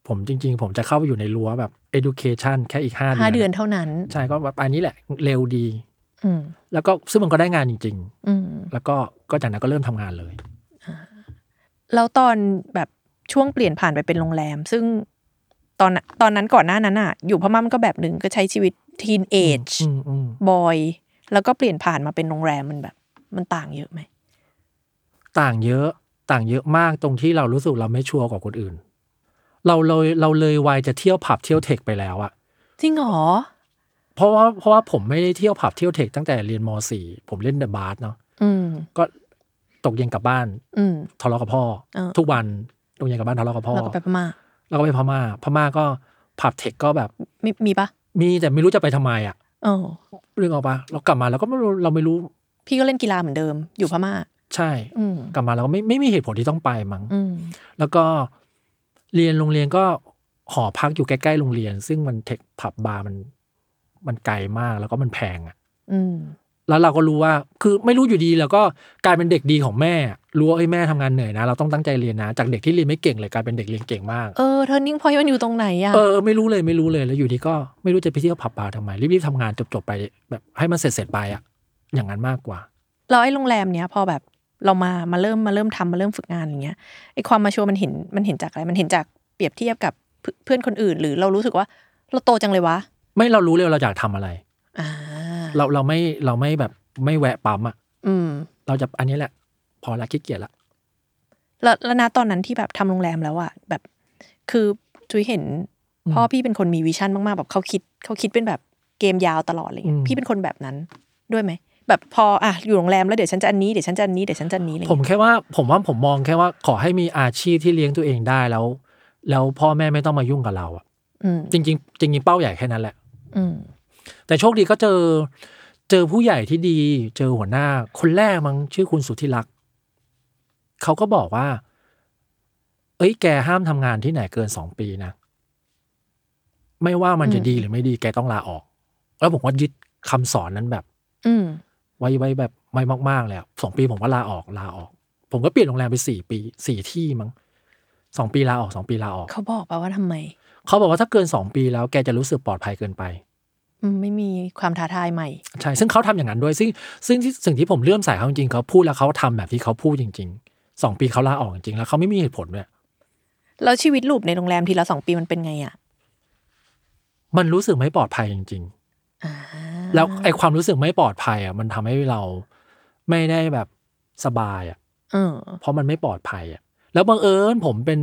ผมจริง ๆ ผมจะเข้าไปอยู่ในรั้วแบบ education แค่อีกห้าเดือนห้าเดือนเท่านั้น ใช่ก็แบบอันนี้แหละเร็วดีอืมแล้วก็ซึ่งมันก็ได้งานจริงอืมๆแล้วก็ก็จากนั้นก็เริ่มทำงานเลยแล้วตอนแบบช่วงเปลี่ยนผ่านไปเป็นโรงแรม ซึ่งตอนนั้นตอนนั้นก่อนหน้านั้นอะ อยู่พม่ามันก็แบบหนึ่งก็ใช้ชีวิตทีนเอจอืมอืมบอยแล้วก็เปลี่ยนผ่านมาเป็นโรงแรมมันแบบ มันต่างเยอะไหม ต่างเยอะ ต่างเยอะมากตรงที่เรารู้สึกเราไม่ชัวร์กว่าคนอื่น เราเลยเราเลยวัยจะเที่ยวผับเที่ยวเทคไปแล้วอะจริงเหรอ เพราะว่าเพราะว่าผมไม่ได้เที่ยวผับเที่ยวเทคตั้งแต่เรียนม .4 ผมเล่นเดอะบาร์เนาะอืมก็ตกเย็นกลับบ้านอืมทะเลาะกับพ่อเออทุกวันตกเย็นกลับบ้านทะเลาะกับพ่อแล้วก็ไปพม่าแล้วก็ไปพม่า พม่าก็ผับเทคก็แบบมีมีปะมีแต่ไม่รู้จะไปทำไมอะเออเรื่องออกปะเรากลับมาเราก็ไม่รู้เราไม่รู้ พี่ก็เล่นกีฬาเหมือนเดิม อยู่พม่า ใช่อืมกลับมาเราก็ไม่ไม่มีเหตุผลที่ต้องไปมั้งอืมแล้วก็ เรียนโรงเรียนก็หอพักอยู่ใกล้ๆโรงเรียน ซึ่งมันเธคผับบาร์มันมันไกลมากแล้วก็มันแพงอะอืมแล้วเราก็รู้ว่า คือไม่รู้อยู่ดีแล้วก็กลายเป็นเด็กดีของแม่ รู้ว่าไอ้ยแม่ทำงานเหนื่อยนะ เราต้องตั้งใจเรียนนะ จากเด็กที่เรียนไม่เก่งเลยกลายเป็นเด็กเรียนเก่งมาก เออ turning point มันอยู่ตรงไหนอะเออไม่รู้เลยไม่รู้เลยแล้วอยู่ดีก็ไม่รู้จะไปเที่ยวผับบาร์ทำไมรีบๆทำงานจบๆไปแบบให้มันเสร็จๆไปอะอย่างนั้นมากกว่าแล้วไอ้โรงแรมเนี้ยพอแบบ เรามามาเริ่มมาเริ่มทำมาเริ่มฝึกงานอย่างเงี้ยไอ้ความมาชัวร์มันเห็นมันเห็นจากอะไรมันเห็นจากเปรียบเทียบกับเพื่อนเพื่อนคนอื่น หรือเรารู้สึกว่าเราโตจังเลยวะ ไม่เรารู้เลยว่าเราอยากทำอะไรอ่าเราเราไม่เราไม่แบบไม่แวะปั๊มอะอืม เราจะอันนี้แหละ พอละขี้เกียจละแล้วแล้วนะตอนนั้นที่แบบทำโรงแรมแล้วอะแบบ คือจุยเห็นพ่อพี่เป็นคนมีวิชั่นมากๆแบบเขาคิดเขาคิดเป็นแบบเกมยาวตลอดอะไรเงี้ยพี่เป็นคนแบบนั้นด้วยไหม แบบพออะอยู่โรงแรมแล้วเดี๋ยวฉันจะอันนี้เดี๋ยวฉันจะอันนี้เดี๋ยวฉันจะอันนี้อะไรผมเงี้ยแค่ว่าผมว่าผมมองแค่ว่าขอให้มีอาชีพที่เลี้ยงตัวเองได้แล้ว แล้วพ่อแม่ไม่ต้องมายุ่งกับเราอะอืมจริงๆจริงๆเป้าใหญ่แค่นั้นแหละ อืมแต่โชคดีก็เจอ เจอผู้ใหญ่ที่ดี เจอหัวหน้า คนแรกมั้งชื่อคุณสุทธิรักษ์เขาก็บอกว่า เอ้ยแกห้ามทำงานที่ไหนเกินสองปีนะไม่ว่ามันจะดีหรือไม่ดีแกต้องลาออก แล้วผมว่ายึดคำสอนนั้นแบบ อืม ไว้ไว้แบบไม่มากๆเลยอะสองปีผมก็ลาออกลาออก ผมก็เปลี่ยนโรงแรมไปสี่ปีสี่ที่มั้งสองปีลาออกสองปีลาออก เขาบอกป่าว่าทำไม เขาบอกว่าถ้าเกินสองปีแล้วแกจะรู้สึกปลอดภัยเกินไปอืมไม่มีความท้าทายใหม่ ใช่ ซึ่งเขาทำอย่างนั้นด้วย ซึ่งซึ่งที่สิ่งที่ผมเลื่อมใส่เขาจริงๆเขาพูดแล้วเขาทำแบบที่เขาพูดจริงๆสองปีเขาลาออกจริงๆแล้วเขาไม่มีเหตุผลด้วยแล้วชีวิตลูปในโรงแรมทีละสองปีมันเป็นไงอะมันรู้สึกไม่ปลอดภัยจริงอ่าๆ แล้วไอ้ความรู้สึกไม่ปลอดภัยอะมันทำให้เราไม่ได้แบบสบายอะเออเพราะมันไม่ปลอดภัยอะแล้วบังเอิญผมเป็น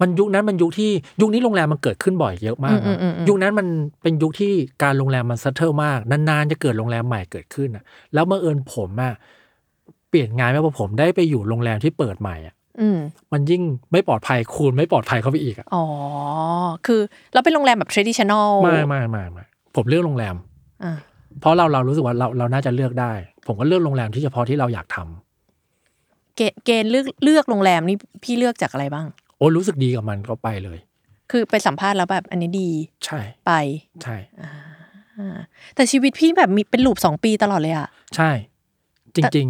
มันยุคนั้นมันยุคที่ยุคนี้โรงแรมมันเกิดขึ้นบ่อยเยอะมากอืนะมอืมอืมยุคนั้นมันเป็นยุคที่การโรงแรมมันซัตเทิลมาก นานๆจะเกิดโรงแรมใหม่เกิดขึ้นอะ แล้วบังเอิญผมอะเปลี่ยนงานไม่พอผมได้ไปอยู่โรงแรมที่เปิดใหม่อะอืมมันยิ่งไม่ปลอดภัยคูณไม่ปลอดภัยเข้าไปอีกอะอ๋อคือเราเป็นโรงแรมแบบ traditional ไม่ไม่ไม่ไม่ ผมเลือกโรงแรมอ่าเพราะเราเรารู้สึกว่าเราเราน่าจะเลือกได้ ผมก็เลือกโรงแรมที่เฉพาะที่เราอยากทำเกเกณฑ์เลือกเลือกโรงแรมนี่พี่เลือกจากอะไรบ้าง โอ้รู้สึกดีกับมันก็ไปเลย คือไปสัมภาษณ์แล้วแบบอันนี้ดี ใช่ ไป ใช่อ่าแต่ชีวิตพี่แบบมีเป็น loop สองปีตลอดเลยอะใช่ จริง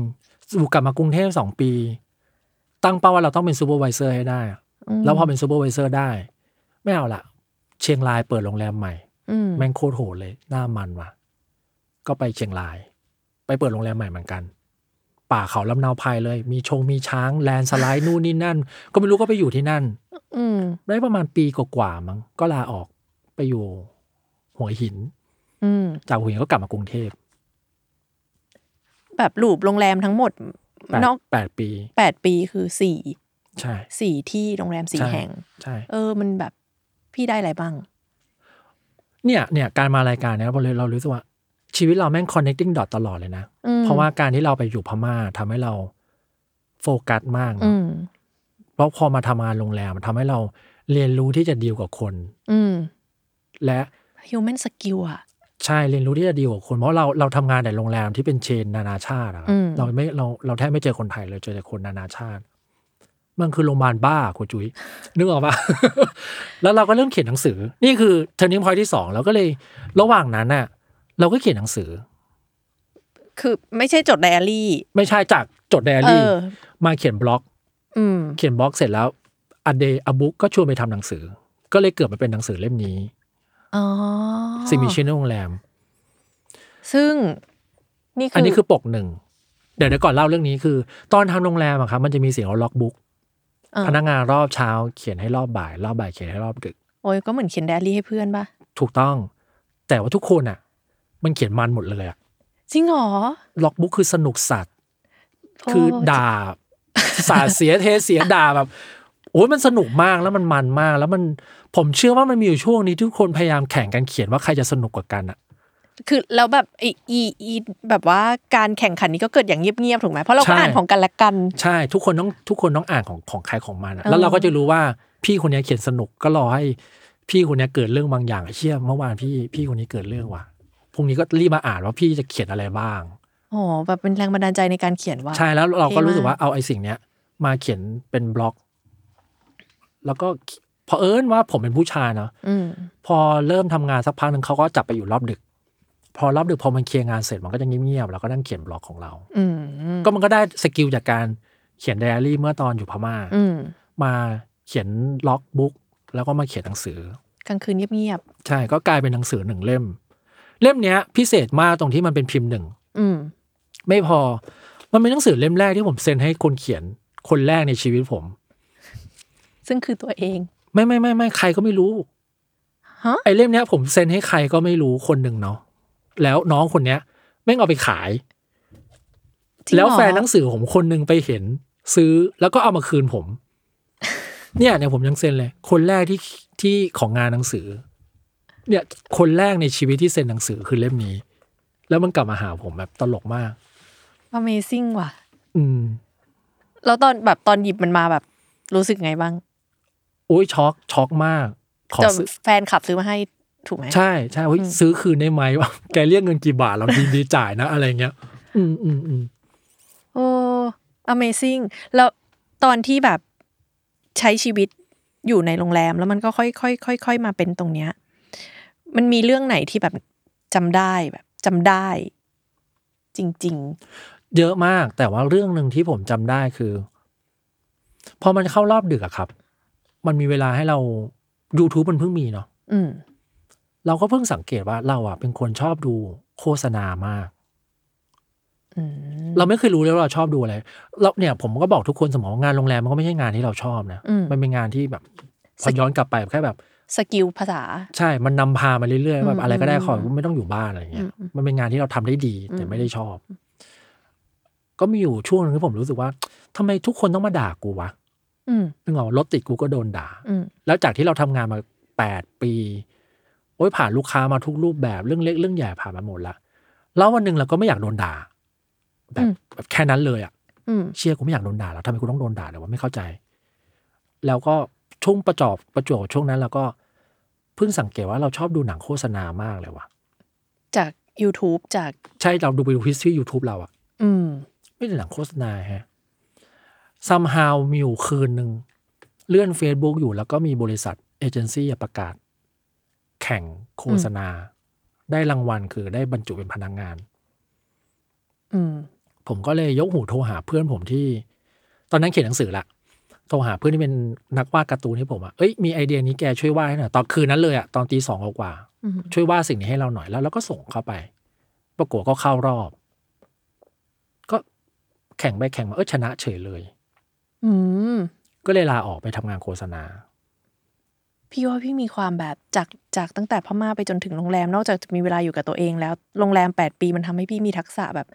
สู่กลับมากรุงเทพสองปี ตั้งเป้าว่าเราต้องเป็น supervisor ให้ได้อะมแล้วพอเป็น supervisor ได้ ไม่เอาละเชียงรายเปิดโรงแรมใหม่อืม แม่งโคตรโหดเลย น่ามันว่ะ ก็ไปเชียงราย ไปเปิดโรงแรมใหม่เหมือนกัน ป่าเขาลำเนาภัยเลย มีชงมีช้างแลนด์สไลด์นู่นนี่นั่น ก็ไม่รู้ก็ไปอยู่ที่นั่น อืมได้ประมาณปีกว่าๆมั้งก็ลาออกไปอยู่หัวหินอืมจากหัวหินก็กลับมากรุงเทพแบบลูปโรงแรมทั้งหมดแปดนอกแปดปีแปดปีคือสี่ใช่สี่ที่โรงแรมสี่ใช่แห่ง ใช่ เออ มันแบบพี่ได้อะไรบ้าง เนี่ยเนี่ยการมารายการเนี้ยเราเลยเรารู้สึกว่า ชีวิตเราแม่ง connecting dot ตลอดเลยนะอืมเพราะว่าการที่เราไปอยู่พม่าทำให้เราโฟกัสมากอืนะมเพราะพอมาทำงานโรงแรมมันทำให้เราเรียนรู้ที่จะดีลกับคน อืมและ human skill อะใช่เรียนรู้ที่จะดีลกับคน เพราะเราเราทำงานในโรงแรมที่เป็นเชนนานาชาติอะครับอืมเราไม่เราเราแทบไม่เจอคนไทยเลยเจอแต่คนนานาชาติ มันคือโรงพยาบาลบ้าคุณจุ้ยนึกออกปะแล้วเราก็เริ่มเขียนหนังสือ นี่คือ turning point ที่สองเราก็เลยระหว่างนั้นน่ะ เราก็เขียนหนังสือ คือไม่ใช่จดไดอารี่ ไม่ใช่จากจดไดอาเอรี่อมาเขียนบล็อก อืมเขียนบล็อกเสร็จแล้ว a day a book ก็ชวนไปทำหนังสือ ก็เลยเกิดมาเป็นหนังสือเล่มนี้อ๋อสิ่งมีชีวิตในโรงแรม ซึ่งนี่คืออัอันนี้คือปกหนึ่งเดี๋ยวเดี๋ยวก่อนเล่าเรื่องนี้คือ ตอนทำโรงแรมอะครับมันจะมีเสียง log book พนักงานรอบเช้าเขียนให้รอบบ่าย รอบบ่ายเขียนให้รอบดึก โอ้ยก็เหมือนเขียนไดอารี่ให้เพื่อนป่ะถูกต้อง แต่ว่าทุกคนอะ มันเขียนมันหมดเลยอะจริงเหรอล็อกบุ๊กคือสนุกสัตว์โอ้คือด่าสาดเสียเทเสียด่าแบบโอ้ยมันสนุกมากแล้วมันมันมาก แล้วมันผมเชื่อว่ามันมีอยู่ช่วงนี้ทุกคนพยายามแข่งกันเขียนว่าใครจะสนุกกว่ากันอะ คือแล้วแบบไออีอีแบบว่าการแข่งขันนี้ก็เกิดอย่างเงียบๆถูกไหมเพราะเราใช่ก็อ่านของกันและกัน ใช่ทุกคนต้องทุกคนต้องอ่านของของใครของมันอะเออแล้วเราก็จะรู้ว่าพี่คนนี้เขียนสนุกก็รอให้พี่คนนี้เกิดเรื่องบางอย่างเชื่อเมื่อวานพี่พี่คนนี้เกิดเรื่องว่ะพรุ่งนี้ก็รีบมาอ่านว่าพี่จะเขียนอะไรบ้างโอ้แบบเป็นแรงบันดาลใจในการเขียนว่า ใช่แล้วเราก็เท่มากรู้สึกว่าเอาไอ้สิ่งเนี้ย มาเขียนเป็นบล็อก แล้วก็พอเอิญว่าผมเป็นผู้ชายเนาะอืมพอเริ่มทำงานสักพักหนึ่งเขาก็จับไปอยู่รอบดึก พอรอบดึกพอมันเคลียร์งานเสร็จมันก็จะเงียบๆแล้วก็นั่งเขียนบล็อกของเราอืมก็มันก็ได้ skill จากการเขียนไดอารี่เมื่อตอนอยู่พม่าอืมมาเขียน log book แล้วก็มาเขียนหนังสือกลางคืนเงียบใช่ก็กลายเป็นหนังสือหนึ่งเล่ม เล่มเนี้ย พิเศษมากตรงที่มันเป็นพิมพ์หนึ่งๆอืมไม่พอมันเป็นหนังสือเล่มแรกที่ผมเซ็นให้คนเขียนคนแรกในชีวิตผม ซึ่งคือตัวเอง ไม่ไม่ไม่ไม่ใครก็ไม่รู้ฮะไอ้เล่มเนี้ย ผมเซ็นให้ใครก็ไม่รู้คนหนึ่งเนาะ แล้วน้องคนเนี้ยแม่งเอาไปขายจริงเหรอแล้วแฟนหนังสือผมคนหนึ่งไปเห็น ซื้อแล้วก็เอามาคืนผม เนี่ยเนี่ยผมยังเซ็นเลย คนแรกที่ที่ของงานหนังสือ เนี่ยคนแรกในชีวิตที่เซ็นหนังสือคือเล่มนี้ แล้วมันกลับมาหาผมแบบตลกมาก Amazing ว่ะ อืม แล้วตอนแบบตอนหยิบมันมาแบบ รู้สึกไงบ้างโอ้ยช็อกช็อกมาก ขอจะซื้อแฟนขับซื้อมาให้ ถูกไหมใช่ใช่เฮ้ยอืมซื้อคืนได้ไหมว่าแกเรียกเงินกี่บาทเราดีดีจ่ายนะอะไรเงี้ย อืมอืมอืมโอ้ Amazing แล้วตอนที่แบบใช้ชีวิตอยู่ในโรงแรม แล้วมันก็ค่อยค่อยค่อยค่อยมาเป็นตรงเนี้ย มันมีเรื่องไหนที่แบบจำได้แบบ จำได้ จริงเยอะมากแต่ว่าเรื่องหนึ่งที่ผมจำได้คือ พอมันเข้ารอบดึกอะครับ มันมีเวลาให้เรา YouTube มันเพิ่งมีเนาะๆอืม เราก็เพิ่งสังเกตว่าเราอะเป็นคนชอบดูโฆษณามากอืมเราไม่เคยรู้เลยว่าเราชอบดูอะไรเราเนี่ยผมก็บอกทุกคนเสมอว่างานโรงแรมมันก็ไม่ใช่งานที่เราชอบนะอืมมันเป็นงานที่แบบพอย้อนกลับไปแค่แบบสกิลภาษา ใช่มันนำพามาเรื่อยๆแบอืบมอะไรก็ได้อืมขอไม่ต้องอยู่บ้านอะไรเงี้ยอืมมันเป็นงานที่เราทำได้ดี แต่อืมไม่ได้ชอบ ก็มีอยู่ช่วงหนึงที่ผมรู้สึกว่าทำไมทุกคนต้องมาด่ากูวะอืมนึกออกรถติดกูก็โดนด่าอืมแล้วจากที่เราทำงานมาแปดปี โอ้ยผ่านลูกค้ามาทุกรูปแบบเรื่องเล็กเรื่องใหญ่ผ่านมาหมดละแล้ววันหนึ่งเราก็ไม่อยากโดนด่าแบบแบบแค่นั้นเลยอะอืมเชื่อกูไม่อยากโดนด่าแล้วทำไมกูต้องโดนด่าเลยวะไม่เข้าใจ แล้วก็ช่วงประจอบประจวบช่วงนั้นเราก็เพิ่งสังเกตว่าเราชอบดูหนังโฆษณามากเลยว่ะจาก YouTube จากใช่เราดูไปดูฮิสทรียูทูบเราอะอืม ไม่ได้หนังโฆษณาฮะ somehow มีอยู่คืนหนึ่ง เลื่อน Facebook อยู่แล้วก็มีบริษัทเอเจนซี่ประกาศ แข่งโฆษณา ได้รางวัลคือได้บรรจุเป็นพนักงงาน อืมผมก็เลยยกหูโทรหาเพื่อนผมที่ ตอนนั้นเขียนหนังสือละโทรหาเพื่อนที่เป็นนักวาดการ์ตูนให้ผมอะเอ้ยมีไอเดียนี้แกช่วยวาดให้หน่อยตอนคืนนั้นเลยอะตอนตีสองกว่าๆอืมช่วยวาดสิ่งนี้ให้เราหน่อยแล้วเราก็ส่งเข้าไป ปรากฏก็เข้ารอบ ก็แข่งไปแข่งมาเออชนะเฉยเลย อืมก็เลยลาออกไปทำงานโฆษณา พี่ว่าพี่มีความแบบจากจากตั้งแต่พม่าไปจนถึงโรงแรม นอกจากจะมีเวลาอยู่กับตัวเองแล้วโรงแรมแปดปีมันทำให้พี่มีทักษะแบบ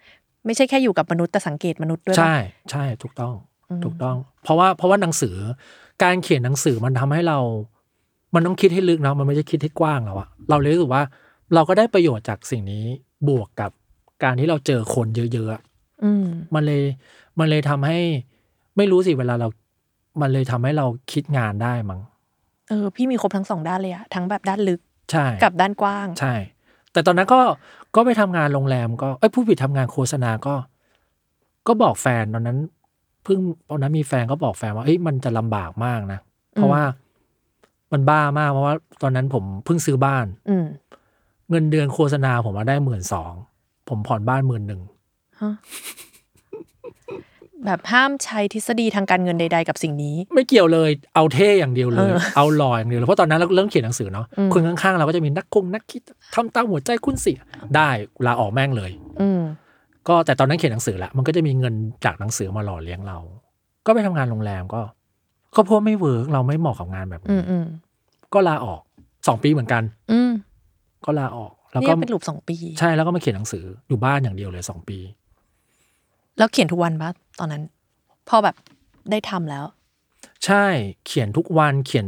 ไม่ใช่แค่อยู่กับมนุษย์แต่สังเกตมนุษย์ด้วยปะใช่ใช่ถูกต้องอืมถูกต้อง เพราะว่าเพราะว่าหนังสือการเขียนหนังสือมันทำให้เรา มันต้องคิดให้ลึกเนาะมันไม่ใช่คิดให้กว้างแล้วอะเราเลยรู้สึกว่าเราก็ได้ประโยชน์จากสิ่งนี้บวกกับการที่เราเจอคนเยอะๆอะอืมมันเลยมันเลยทำให้ ไม่รู้สิเวลาเรา มันเลยทำให้เราคิดงานได้มั้ง เออพี่มีครบทั้งสองด้านเลยอะทั้งแบบด้านลึกใช่กับด้านกว้าง ใช่ แต่ตอนนั้นก็ก็ไปทำงานโรงแรม ก็เอ้ยผู้ผิดทำงานโฆษณาก็ ก็บอกแฟนตอนนั้นเพิ่งตอนนั้นมีแฟนก็บอกแฟนว่าเอ้ยมันจะลำบากมากนะเพราะว่ามันบ้ามากเพราะว่า ตอนนั้นผมเพิ่งซื้อบ้าน อืมเงินเดือนโฆษณาผมมาได้หมื่นสองผมผ่อนบ้านหมื่นหนึ่งฮะ แบบห้ามใช้ทฤษฎีทางการเงินใด ๆ กับสิ่งนี้ ไม่เกี่ยวเลยเอาเท่อย่างเดียวเลย เออเอาหล่ออย่างเดียวเลยเพราะตอนนั้นเราเริ่มเขียนหนังสือเนาะอืมคนข้างๆเราก็จะมีนักคงนักคิดทำตามหัวใจคุณสิได้ลาออกแม่งเลย อืมก็แต่ตอนนั้นเขียนหนังสือละมันก็จะมีเงินจากหนังสือมาหล่อเลี้ยงเรา ก็ไปทำงานโรงแรมก็ก็เพราะไม่ work เราไม่เหมาะกับงานแบบอืนี้มอืมก็ลาออกสองปีเหมือนกัน อืมก็ลาออก แล้วเนี่ก็เป็น loop สองปี ใช่แล้วก็มาเขียนหนังสืออยู่บ้านอย่างเดียวเลยสองปี แล้วเขียนทุกวันปะตอนนั้น พอแบบได้ทำแล้ว ใช่เขียนทุกวันเขียน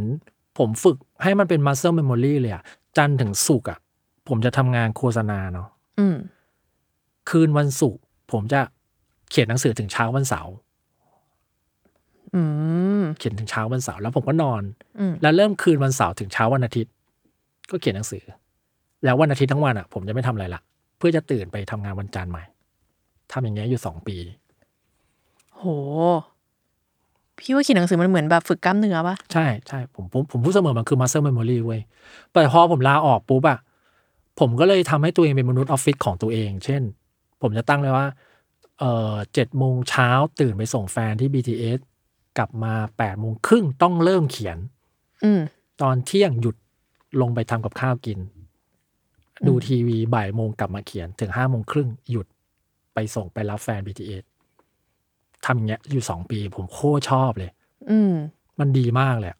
ผมฝึกให้มันเป็น muscle memory เลยอะจันทร์ถึงศุกร์อะผมจะทำงานโฆษณาเนาะอืมคืนวันศุกร์ผมจะเขียนหนังสือถึงเช้าวันเสาร์อืมเขียนถึงเช้าวันเสาร์แล้วผมก็นอนอืมแล้วเริ่มคืนวันเสาร์ถึงเช้าวันอาทิตย์ ก็เขียนหนังสือ แล้ววันอาทิตย์ทั้งวันอะ ผมจะไม่ทำอะไรละเพื่อจะตื่นไปทำงานวันจันทร์ใหม่ ทำอย่างเงี้ยอยู่สองปี โห พี่ว่าเขียนหนังสือมันเหมือนแบบฝึกกล้ามเนื้อปะใช่ใช่ผมผมผมพูดเสมอมันคือ muscle memory เว้ยแต่พอผมลาออกปุ๊บอะผมก็เลยทำให้ตัวเองเป็นมนุษย์ออฟฟิศของตัวเอง เช่น ผมจะตั้งเลยว่า เออเจ็ดโมงเช้าตื่นไปส่งแฟนที่ BTS กลับมาแปดโมงครึ่งต้องเริ่มเขียน อืมตอนเที่ยงหยุดลงไปทำกับข้าวกิน ดูทีวีบ่ายโมงกลับมาเขียนถึงห้าโมงครึ่งหยุด ไปส่งไปรับแฟน BTS ทำอย่างเงี้ยอยู่สองปี ผมโคตรชอบเลย อืม มันดีมากเลยอะ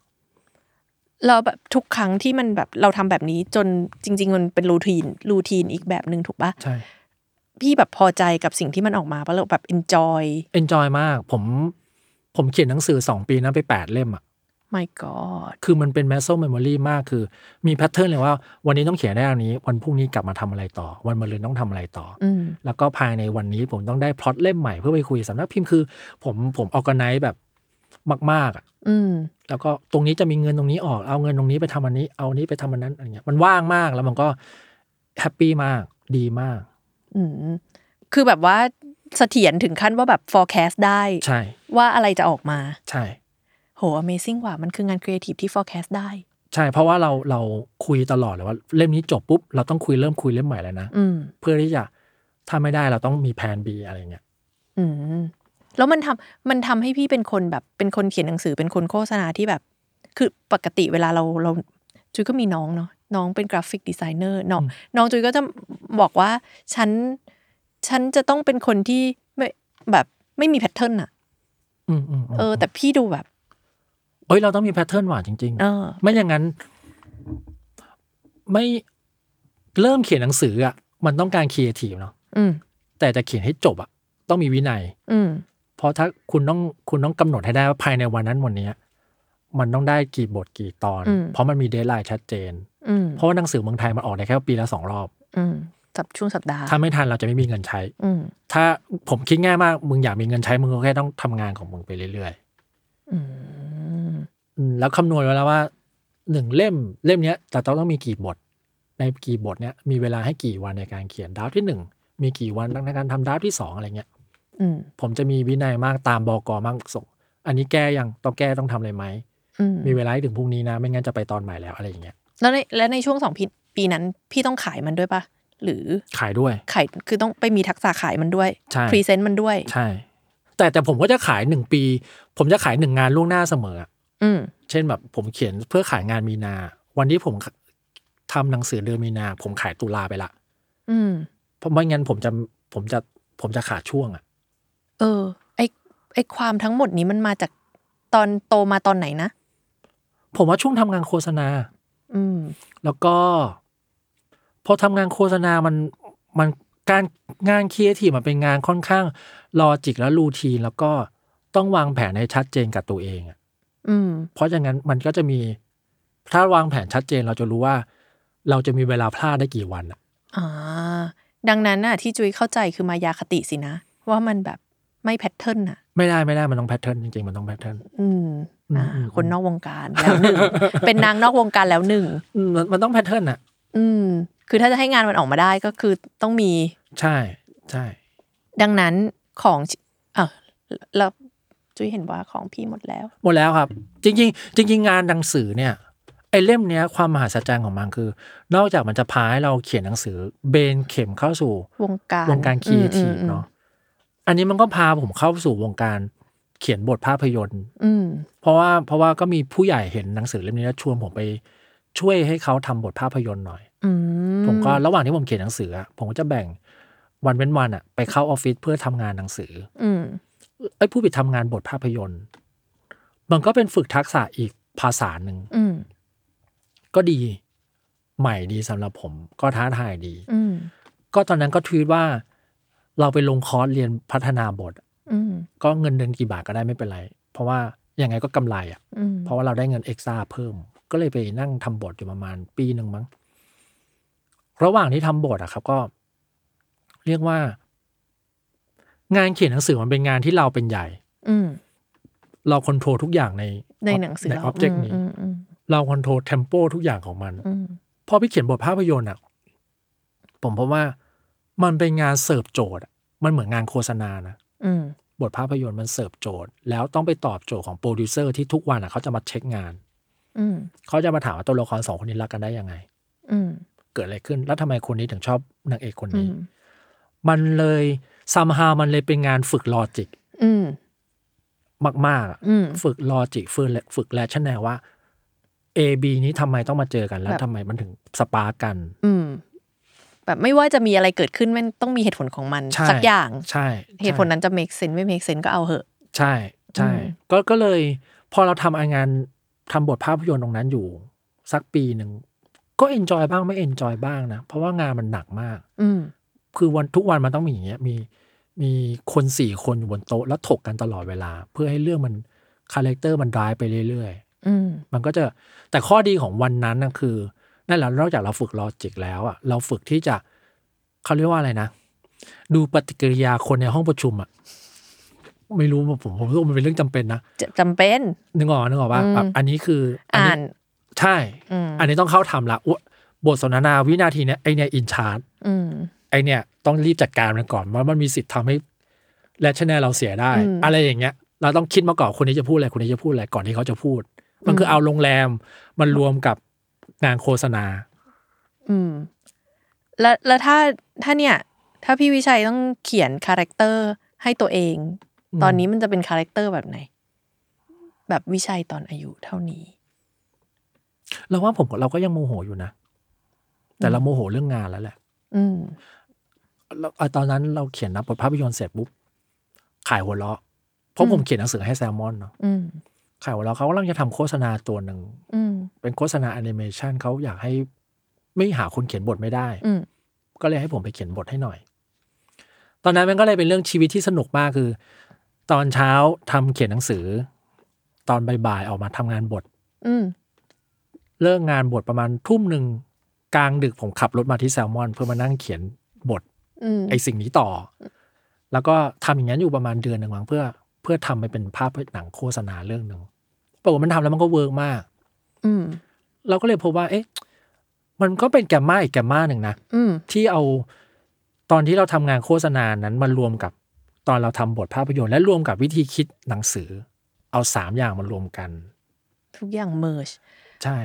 เราแบบทุกครั้งที่มันแบบเราทำแบบนี้จนจริง ๆ มันเป็นรูทีนรูทีนอีกแบบหนึ่งถูกปะใช่ พี่แบบพอใจกับสิ่งที่มันออกมาปะเราแบบ enjoy enjoy มาก ผม ผมเขียนหนังสือสองปีนะไปแปดเล่มอะ my god คือมันเป็น muscle memory มากคือ มีแพทเทิร์นเลยว่า วันนี้ต้องเขียนได้อันนี้ วันพรุ่งนี้กลับมาทำอะไรต่อ วันมะรืนต้องทำอะไรต่อออืมแล้วก็ภายในวันนี้ผมต้องได้พล็อตเล่มใหม่เพื่อไปคุยสำนักพิมพ์คือ ผมผมออกไนแบบมาก ๆอะอืมแล้วก็ตรงนี้จะมีเงินตรงนี้ออกเอาเงินตรงนี้ไปทำอันนี้ เอาอันนี้ไปทำอันนั้นอะไรเงี้ยมันว่างมากแล้วมันก็แฮปปี้มากดีมาก อืมคือแบบว่าเสถียรถึงขั้นว่าแบบ forecast ได้ใช่ ว่าอะไรจะออกมา ใช่ โห amazing ว่ะมันคืองาน creative ที่ forecast ได้ ใช่เพราะว่าเราเราคุยตลอดเลยว่าเล่มนี้จบปุ๊บ เราต้องคุยเริ่มคุยเล่มใหม่แล้วนะอืมเพื่อที่จะถ้าไม่ได้เราต้องมีแผน B อะไรเงี้ยอืมแล้วมันทำมันทำให้พี่เป็นคนแบบเป็นคนเขียนหนังสือเป็นคนโฆษณาที่แบบ คือปกติเวลาเราเราจุยก็มีน้องเนาะน้องเป็น graphic designer น้องน้องจุยก็จะบอกว่าฉันฉันจะต้องเป็นคนที่ไม่แบบไม่มี pattern อะอืมอืมมเออ แต่พี่ดูแบบเอ้ยเราต้องมี pattern ว่ะจริงเออๆไม่อย่างนั้น ไม่เริ่มเขียนหนังสืออะ มันต้องการครีเอทีฟเนาะอืมแต่จะเขียนให้จบอะ ต้องมีวินัย อืมเพราะถ้าคุณต้องคุณต้องกำหนดให้ได้ว่าภายในวันนั้นวันเนี้ยมันต้องได้กี่บทกี่ตอนอืมเพราะมันมี deadline ชัดเจนอืมเพราะว่าหนังสือเมืองไทยมันออกได้แค่ปีละสองรอบอืมสัปช่วงสัปดาห์ ถ้าไม่ทันเราจะไม่มีเงินใช้ อืมถ้าผมคิดง่ายมาก มึงอยากมีเงินใช้ มึงก็แค่ต้องทำงานของมึงไปเรื่อยอืมๆอืม แล้วคำนวณไว้แล้วว่าหนึ่งเล่มเล่มเนี้ยจะต้องต้องมีกี่บท ในกี่บทเนี้ยมีเวลาให้กี่วันในการเขียน draft ที่หนึ่งมีกี่วันในการทำ draft ที่สองอะไรเงี้ยอืมผมจะมีวินัยมากตามบอกอมากส่ง อันนี้แก้ยังต้องแก้ต้องทำอะไรไหมอืมมีเวลาให้ถึงพรุ่งนี้นะ ไม่งั้นจะไปตอนใหม่แล้วอะไรอย่างเงี้ยแล้วในและในช่วงสองปีปีนั้นพี่ต้องขายมันด้วยปะหรือขายด้วยขายคือต้องไปมีทักษะขายมันด้วยใช่ present มันด้วย ใช่ แต่แต่ผมก็จะขายหนึ่งปี ผมจะขายหนึ่งงานล่วงหน้าเสมออะอืม เช่นแบบผมเขียนเพื่อขายงานมีนา วันที่ผมทำหนังสือเดือนมีนา ผมขายตุลาไปละอืมเพราะไม่งั้นผมจะผมจะผมจะขาดช่วงอะ เออ ไอไอความทั้งหมดนี้มันมาจากตอนโตมาตอนไหนนะ ผมว่าช่วงทำงานโฆษณา อืม แล้วก็ พอทำงานโฆษณามันมันการงานครีเอทีฟมันเป็นงานค่อนข้าง logic และ routine แล้วก็ต้องวางแผนให้ชัดเจนกับตัวเองอะ อืมเพราะอย่างนั้นมันก็จะมีถ้าวางแผนชัดเจนเราจะรู้ว่า เราจะมีเวลาพลาดได้กี่วันอะอ่าดังนั้นน่ะ ที่จุ้ยเข้าใจคือมายาคติสินะ ว่ามันแบบไม่ pattern น่ะ ไม่ได้ไม่ได้มันต้อง pattern จริงๆ มันต้อง pattern อืมอ่าอืมคนนอกวงการแล้วหนึ่งเป็นนางนอกวงการแล้วหนึ่งอืมมันมันต้องแพทเทิร์นอะอืม คือถ้าจะให้งานมันออกมาได้ก็คือต้องมี ใช่ใช่ดังนั้นของอะแล้ว จุ้ยเห็นว่าของพี่หมดแล้ว หมดแล้วครับ จริง ๆ จริง ๆ งานหนังสือเนี่ยไอ้เล่มเนี้ยความมหัศจรรย์ของมันคือ นอกจากมันจะพาให้เราเขียนหนังสือ เบนเข็มเข้าสู่วงการวงการครีเอทีฟอืมอืมเนาะอันนี้มันก็พาผมเข้าสู่วงการเขียนบทภาพยนตร์ อืมเพราะว่าเพราะว่าก็มีผู้ใหญ่เห็นหนังสือเล่มนี้แล้วชวนผมไปช่วยให้เขาทำบทภาพยนตร์หน่อยอืมผมก็ระหว่างที่ผมเขียนหนังสืออะผมก็จะแบ่งวันเว้นวันอะไปเข้าออฟฟิศเพื่อทำงานหนังสือ อืม ไอ้ยผู้ผิดทำงานบทภาพยนตร์ มันก็เป็นฝึกทักษะอีกภาษาหนึ่งอืมก็ดีใหม่ดีสำหรับผม ก็ท้าทายดีอืมก็ตอนนั้นก็ทวีตว่า เราไปลงคอร์สเรียนพัฒนาบทอืมก็เงินเดือนกี่บาทก็ได้ไม่เป็นไร เพราะว่ายังไงก็กำไรอะอืมเพราะว่าเราได้เงิน extra เพิ่ม ก็เลยไปนั่งทำบทอยู่ประมาณปีหนึ่งมั้ง ระหว่างที่ทำบทอะครับ ก็ เรียกว่า งานเขียนหนังสือมันเป็นงานที่เราเป็นใหญ่ อืมเรา control ทุกอย่างในในหนังสือในเรา object นี้อืมอืมเรา control tempo ทุกอย่างของมันอืมพอพี่เขียนบทภาพยนตร์อะ ผมพบว่ามันเป็นงานเสิร์ฟโจทย์อะมันเหมือนงานโฆษณานะอืมบทภาพยนตร์มันเสิร์ฟโจทย์ แล้วต้องไปตอบโจทย์ของโปรดิวเซอร์ที่ทุกวันอะเขาจะมาเช็คงานอืมเขาจะมาถามว่าตัวละครสองคนนี้รักกันได้ยังไงอืมเกิดอะไรขึ้นแล้วทำไมคนนี้ถึงชอบนางเอกคนอืนี้มมันเลย somehow มันเลยเป็นงานฝึก logic อืมมากๆอะอืมฝึก logic ฝึกฝึก rationale ว่า A B นี้ทำไมต้องมาเจอกันแล้วแบบทำไมมันถึง spark กันอืมแบบไม่ว่าจะมีอะไรเกิดขึ้นมันต้องมีเหตุผลของมันใช่สักอย่างใช่ เหตุผลนั้นจะ make sense ไม่ make sense ก็เอาเหอะ ใช่ใช่อืมก็ก็เลย พอเราทำงานทำบทภาพยนตร์ตรงนั้นอยู่ สักปีหนึ่งก็ enjoy บ้างไม่ enjoy บ้างนะ เพราะว่างานมันหนักมาก อืมคือวันทุกวันมันต้องมีอย่างเงี้ยมี มีคนสี่คนอยู่บนโต๊ะแล้วถกกันตลอดเวลา เพื่อให้เรื่องมันcharacter มันร้ายไปเรื่อยอืมๆมันก็จะแต่ข้อดีของวันนั้นนะคือนั่นแหละนอกจากเราฝึก logic แล้วอะเราฝึกที่จะเขาเรียกว่าอะไรนะ ดูปฏิกิริยาคนในห้องประชุมอะไม่รู้ผมผมรู้ว่ามันเป็นเรื่องจำเป็นนะจะจำเป็นนึกออกนึกออกว่าอืมแบบอันนี้คืออัอ่านใช่อืมอันนี้ต้องเข้าทำละอุ๊ยบทสนทนาวินาทีเนี้ยไอเนี้ย in charge อืม ไอเนี้ยต้องรีบจัดการมันก่อนว่ามันมีสิทธิ์ทำให้rationale เราเสียได้อืมอะไรอย่างเงี้ย เราต้องคิดมาก่อนคนนี้จะพูดอะไรคนนี้จะพูดอะไรก่อนที่เขาจะพูด มันคือเอาโรงแรมมันรวมกับงานโฆษณา อืม แล้วแล้วถ้าถ้าเนี่ย ถ้าพี่วิชัยต้องเขียน character ให้ตัวเองอืมตอนนี้มันจะเป็น character แบบไหน แบบวิชัยตอนอายุเท่านี้ เราว่าผมกับเราก็ยังโมโหอยู่นะ แต่เราโมโหเรื่องงานแล้วแหละ อืมแล้วอะ ตอนนั้นเราเขียนนะบทภาพยนตร์เสร็จปุ๊บขายหัวเราะเพราะอืมผมเขียนหนังสือให้แซลมอนเนาะอืมขายหัวเราะเขากำลังจะทำโฆษณาตัวหนึ่งอืมเป็นโฆษณาแอนิเมชันเขาอยากให้ไม่หาคนเขียนบทไม่ได้อืมก็เลยให้ผมไปเขียนบทให้หน่อย ตอนนั้นมันก็เลยเป็นเรื่องชีวิตที่สนุกมากคือ ตอนเช้าทำเขียนหนังสือ ตอนบ่ายๆออกมาทำงานบท อืมเลิกงานบทประมาณทุ่มหนึ่งกลางดึกผมขับรถมาที่แซลมอน เพื่อมานั่งเขียนบทอืม ไอสิ่งนี้ต่อ แล้วก็ทำอย่างนั้นอยู่ประมาณเดือนหนึ่งมั้งเพื่อ เพื่อทำไปเป็นภาพหนังโฆษณาเรื่องหนึ่งปรากฏมันทำแล้วมันก็เวิร์กมาก อืมเราก็เลยพบว่า เอ๊ะ มันก็เป็นแกมมาอีกแกมมาหนึ่งนะอืมที่เอาตอนที่เราทำงานโฆษณานั้นมารวมกับตอนเราทำบทภาพยนตร์และรวมกับวิธีคิดหนังสือ เอาสามอย่างมารวมกัน ทุกอย่างเมิร์ชใช่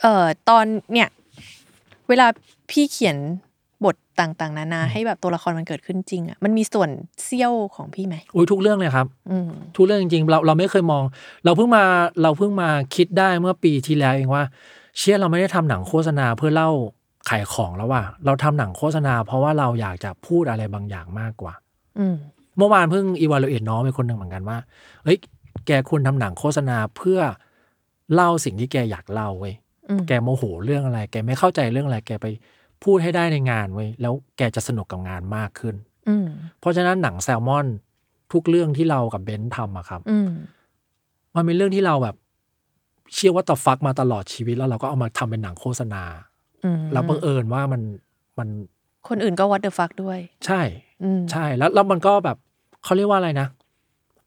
เอ่อตอนเนี่ย เวลาพี่เขียน บทต่างๆ นานาให้แบบตัวละครมันเกิดขึ้นจริงอะมันมีส่วนเซี่ยวของพี่ไหมอุ้ยทุกเรื่องเลยครับอืมทุกเรื่องจริงๆเราเราไม่เคยมอง เราเพิ่งมาเราเพิ่งมาคิดได้เมื่อปีที่แล้วเองว่า เชื่อเราไม่ได้ทำหนังโฆษณาเพื่อเล่าขายของแล้วว่า เราทำหนังโฆษณา เพราะว่าเราอยากจะพูดอะไรบางอย่างมากกว่า อืมเมื่อวานเพิ่งอีวาลูเอตน้องไปคนหนึ่งเหมือนกันว่าเฮ้ยแกควรทำหนังโฆษณาเพื่อเล่าสิ่งที่แกอยากเล่าเว้ยอืมแกโมโหเรื่องอะไร แกไม่เข้าใจเรื่องอะไร แกไป พูดให้ได้ในงานเว้ยแล้วแกจะสนุกกับงานมากขึ้นอืมเพราะฉะนั้นหนังแซลมอนทุกเรื่องที่เรากับเบนซ์ทำอะครับอืมมันเป็นเรื่องที่เราแบบ เชื่อว่าต่อฟักมาตลอดชีวิตแล้วเราก็เอามาทำเป็นหนังโฆษณาอืมแล้วบังเอิญว่ามันมันคนอื่นก็ what the fuck ด้วย ใช่อืมใช่แล้วแล้วมันก็แบบเขาเรียกว่าอะไรนะ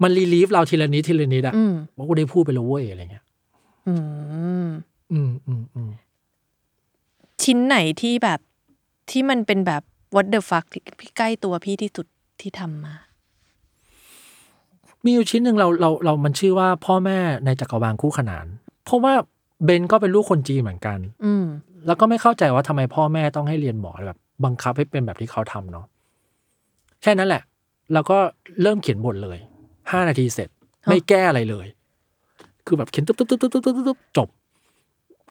มันรีลีฟเราทีละนิดทีละนิดอะอืมว่ากูได้พูดไปแล้วเว้ยอะไรเงี้ยอืมอืมอืมอืม ชิ้นไหนที่แบบที่มันเป็นแบบ what the fuck ที่พี่ใกล้ตัวพี่ที่สุดที่ทำมา มีอยู่ชิ้นหนึ่งเราเราเรามันชื่อว่าพ่อแม่ในจักรวาลคู่ขนาน เพราะว่าเบนก็เป็นลูกคนจีนเหมือนกัน อืม แล้วก็ไม่เข้าใจว่าทำไมพ่อแม่ต้องให้เรียนหมอแบบ บังคับให้เป็นแบบที่เขาทำเนาะแค่นั้นแหละ แล้วก็เริ่มเขียนบทเลยห้านาทีเสร็จฮะไม่แก้อะไรเลย คือแบบเขียนตุ๊บตุ๊บตุ๊บตุ๊บตุ๊บตุ๊บตุ๊บจบ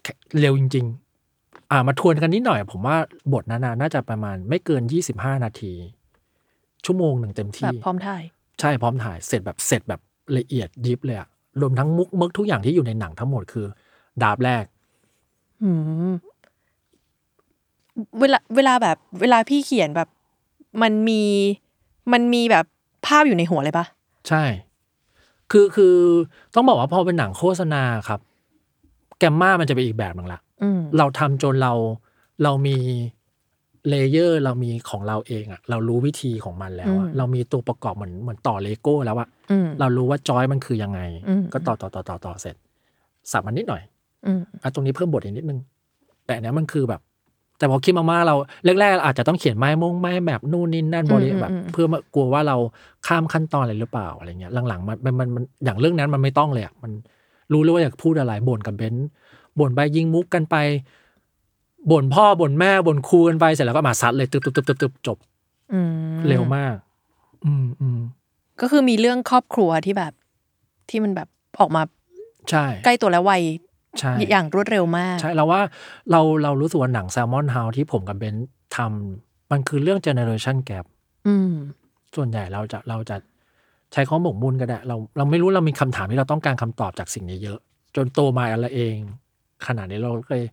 แค่เร็วจริงๆ อ่ามาทวนกันนิดหน่อย ผมว่าบทนั้นน่ะน่าจะประมาณไม่เกินยี่สิบห้านาที ชั่วโมงหนึ่งเต็มแบบที่พร้อมถ่าย ใช่พร้อมถ่ายเสร็จแบบเสร็จแบบละเอียดยิบเลยอะรวมทั้งมุกมึกทุกอย่างที่อยู่ในหนังทั้งหมดคือ ดาบแรกอืมเวลาเวลาแบบ เวลาพี่เขียนแบบ มันมีมันมีแบบภาพอยู่ในหัวเลยปะใช่ คือคือต้องบอกว่าพอเป็นหนังโฆษณาครับ แกมมามันจะเป็นอีกแบบหนึ่งละอืม เราทำจนเราเรามีlayer เรามีของเราเองอะเรารู้วิธีของมันแล้วอะอืมเรามีตัวประกอบเหมือนเหมือนต่อเลโก้แล้วอะอืมเรารู้ว่าจอยมันคือยังไงอืมก็ต่อต่อต่อต่อต่อเสร็จสับมันนิดหน่อยอืมอะตรงนี้เพิ่มบทอีกนิดนึง แต่อันเนี้ยมันคือแบบ แต่พอคิดมาๆเราแรกๆเราอาจจะต้องเขียนไม้มงไม้แบบนู่นนี่นั่นบริอืมแบบอืมเพื่อมากลัวว่าเราข้ามขั้นตอนอะไรหรือเปล่าอะไรเงี้ยหลังๆมันมันมันมันอย่างเรื่องนั้นมันไม่ต้องเลยอะมันรู้เลยว่าอยากพูดอะไรบ่นกับเบนซ์ บ่นไปยิงมุกกันไปบ่นพ่อบ่นแม่บ่นครูกันไปเสร็จแล้วก็มาซัดเลยตึบตึบตึบตึบตึบจบอืมเร็วมาก อืมอืมก็คือมีเรื่องครอบครัวที่แบบ ที่มันแบบออกมาใช่ใกล้ตัวและไวใช่อย่างรวดเร็วมาก ใช่เราว่าเราเรารู้สึกว่าหนังแซลมอนเฮาที่ผมกับเบนซ์ทำมันคือเรื่องเจเนอเรชันแก p อืมส่วนใหญ่เราจะเราจะใช้ข้อหมกมุ่นก็ได้ เราเราไม่รู้เรามีคำถามที่เราต้องการคำตอบจากสิ่งนี้เยอะ จนโตมาอะไรเอง ขนาดนี้เราก็เลย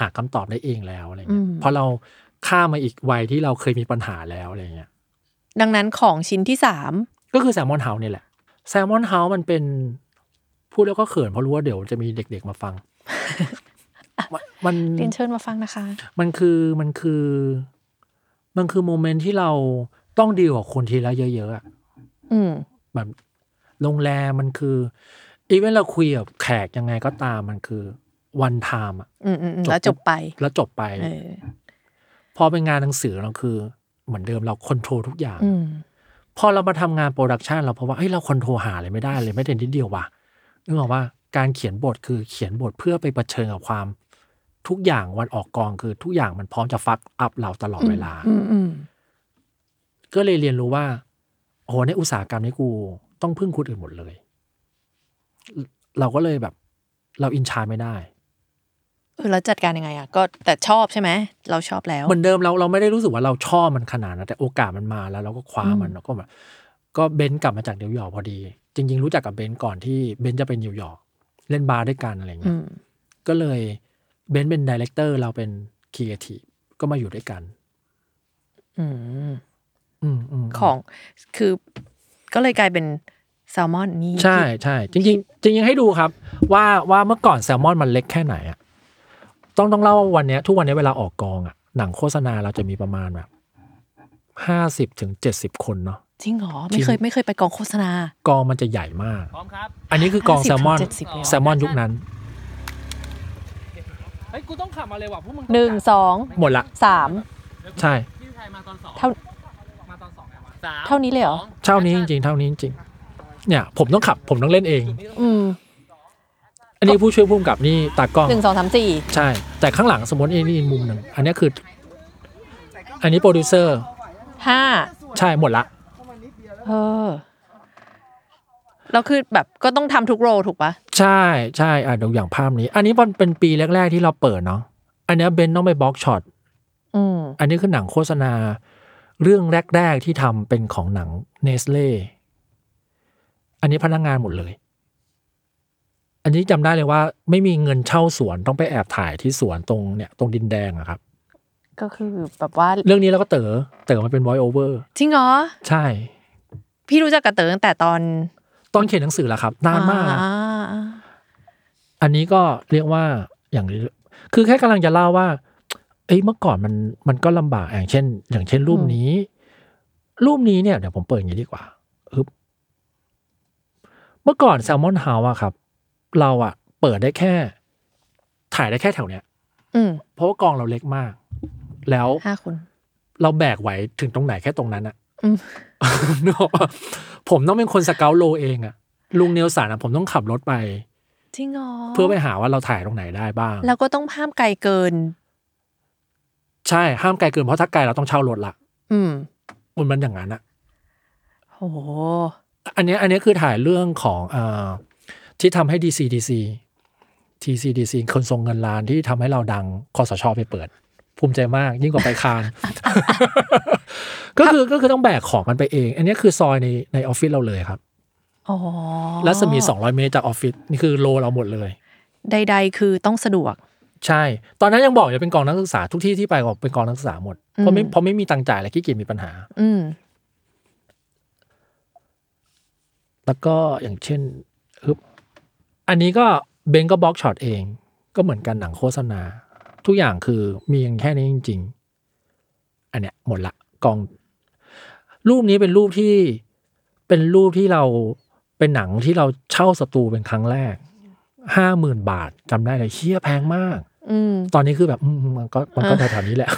หาคำตอบได้เองแล้วอะไรเงี้ยอืมเพราะเราข้ามมาอีกวัยที่เราเคยมีปัญหาแล้วอะไรเงี้ยดังนั้นของชิ้นที่สามก็คือแซลมอนเฮานี่แหละแซลมอนเฮามันเป็นพูดแล้วก็เขินเพราะรู้ว่าเดี๋ยวจะมีเด็กๆมาฟังมันมันเรียนเชิญมาฟังนะคะ มันคือมันคือ มันคือโมเมนต์ที่เราต้องดีลกับคนทีละเยอะๆอะอืมแบบโรงแรมมันคือ even เราคุยกับแขกยังไงก็ตามมันคือ one time อะอืมอืมอืมแล้วจบไป แล้วจบไปเออพอเป็นงานหนังสือเราคือ เหมือนเดิมเรา control ทุกอย่างอืมพอเรามาทำงาน production เราพบว่าเฮ้ยเรา control หาอะไรไม่ได้เลยแม้แต่นิดเดียวว่ะนึกออกว่าการเขียนบทคือเขียนบทเพื่อไปเผชิญกับความ ทุกอย่างวันออกกองคือทุกอย่างมันพร้อมจะ fuck up เราตลอดเวลาอืมอืมก็เลยเรียนรู้ว่าโอ้โหในอุตสาหกรรมนี้กู ต้องพึ่งคนอื่นหมดเลย เราก็เลยแบบ เรา in charge ไม่ได้ เออแล้วจัดการยังไงอะก็แต่ชอบใช่ไหมเราชอบแล้วเหมือนเดิมเราเราไม่ได้รู้สึกว่าเราชอบมันขนาดนั้นแต่โอกาสมันมาแล้วเราก็คว้ามันอืมแล้วก็แบบก็เบนซ์กลับมาจากนิวยอร์กพอดี จริง ๆ รู้จักกับเบนซ์ก่อนที่เบนซ์จะไปนิวยอร์กเล่นบาร์ด้วยกันอะไรอืเงี้ยมก็เลยเบนซ์เป็น director เราเป็นครีเอทีฟก็มาอยู่ด้วยกันอืมอืมอืมของคือก็เลยกลายเป็นแซลมอนนี่ใช่ใช่จริง ๆ จริง ๆ ให้ดูครับ ว่าว่าเมื่อก่อนแซลมอนมันเล็กแค่ไหนอะ ต้องต้องเล่าว่าวันเนี้ยทุกวันนี้เวลาออกกองอะหนังโฆษณาเราจะมีประมาณแบบห้าสิบถึงเจ็ดสิบคนเนาะ จริงเหรอ ไม่เคยไม่เคยไปกองโฆษณา กองมันจะใหญ่มาก พร้อมครับ อันนี้คือกอง50แซลมอนถึง70เลยเหรอ แซลมอนยุคนั้น เฮ้ย กูต้องขับมาเลยว่ะพวกมึงหนึ่งสองหมดละ สามใช่ พี่ไทยมาตอนสองเท่า มาตอนสองไงวะสามเท่านี้เลยเหรอ สงเท่านี้จริงๆเท่านี้จริงๆเนี่ย ผมต้องขับ ผมต้องเล่นเอง อืม อันนี้ผู้ช่วยผู้กำกับนี่ตากล้องหนึ่งสองสามสี่ใช่ แต่ข้างหลังสมมตินี่นี่มุมหนึ่งอันนี้คือ อันนี้โปรดิวเซอร์ห้าใช่หมดละเออแล้วคือแบบก็ต้องทำทุกโรลถูกปะใช่ใช่อะดูอย่างภาพนี้ อันนี้มันเป็นปีแรก ๆ ที่เราเปิดเนาะอันเนี้ยเบนต้องไป block shot อืมอันนี้คือหนังโฆษณา เรื่องแรก ๆ ที่ทำเป็นของหนังเนสเล่อันนี้พนักงานหมดเลย อันนี้จำได้เลยว่า ไม่มีเงินเช่าสวนต้องไปแอบถ่ายที่สวนตรงเนี่ยตรงดินแดงอะครับ ก็คือแบบว่าเรื่องนี้เราก็เต๋อเต๋อมาเป็น voice over จริงเหรอ ใช่ พี่รู้จักกับเต๋อตั้งแต่ตอน ตอนเขียนหนังสือแล้วครับนานมากนะอ่อ่าอันนี้ก็เรียกว่าอย่างนี้คือแค่กำลังจะเล่าว่า เอ้ยเมื่อก่อนมันมันก็ลำบากอย่างเช่น อย่างเช่นรูปนี้ รูปนี้เนี่ยเดี๋ยวผมเปิดอย่างนี้ดีกว่าอึบเมื่อก่อนแซลมอนเฮาส์อะครับ เราอะเปิดได้แค่ ถ่ายได้แค่แถวเนี้ยอืมเพราะว่ากองเราเล็กมาก แล้วห้าคน เราแบกไหวถึงตรงไหนแค่ตรงนั้นอะอืม นึกออกปะผมต้องเป็นคน scout lo เองอะลุงเนลสันอะผมต้องขับรถไป จริงเหรอเพื่อไปหาว่าเราถ่ายตรงไหนได้บ้าง แล้วก็ต้องห้ามไกลเกิน ใช่ห้ามไกลเกินเพราะถ้าไกลเราต้องเช่ารถละอืมมันมันอย่างนั้นอะโอ้โหอันเนี้ยอันเนี้ยคือถ่ายเรื่องของอ่า ที่ทำให้ DCDC TCDC คนทรงเงินล้านที่ทำให้เราดังคอสชไปเปิด ภูมิใจมากยิ่งกว่าไปคาน ก็คือก็คือต้องแบกของมันไปเอง อันเนี้ยคือซอยในในออฟฟิศเราเลยครับอ๋อรัศมี 200 เมตรจากออฟฟิศนี่คือโลเราหมดเลย ใด ๆ คือต้องสะดวก ใช่ ตอนนั้นยังบอกอย่าเป็นกองนักศึกษาทุกที่ที่ไปก็เป็นกองนักศึกษาหมดเพราะไม่เพราะไม่มีตังค์จ่ายและขี้เกียจมีปัญหา อืมแล้วก็อย่างเช่นฮึบ อันนี้ก็เบนก็บล็อกช็อตเอง ก็เหมือนกันหนังโฆษณา ทุกอย่างคือมีอย่างแค่นี้จริง ๆ อันเนี้ยหมดละกอง รูปนี้เป็นรูปที่เป็นรูปที่เราเป็นหนังที่เราเช่าสตูเป็นครั้งแรกห้าหมื่นบาทจำได้เลยเชี่ยแพงมากอืมตอนนี้คือแบบอืมมันก็มันก็แถวๆนี้แหละ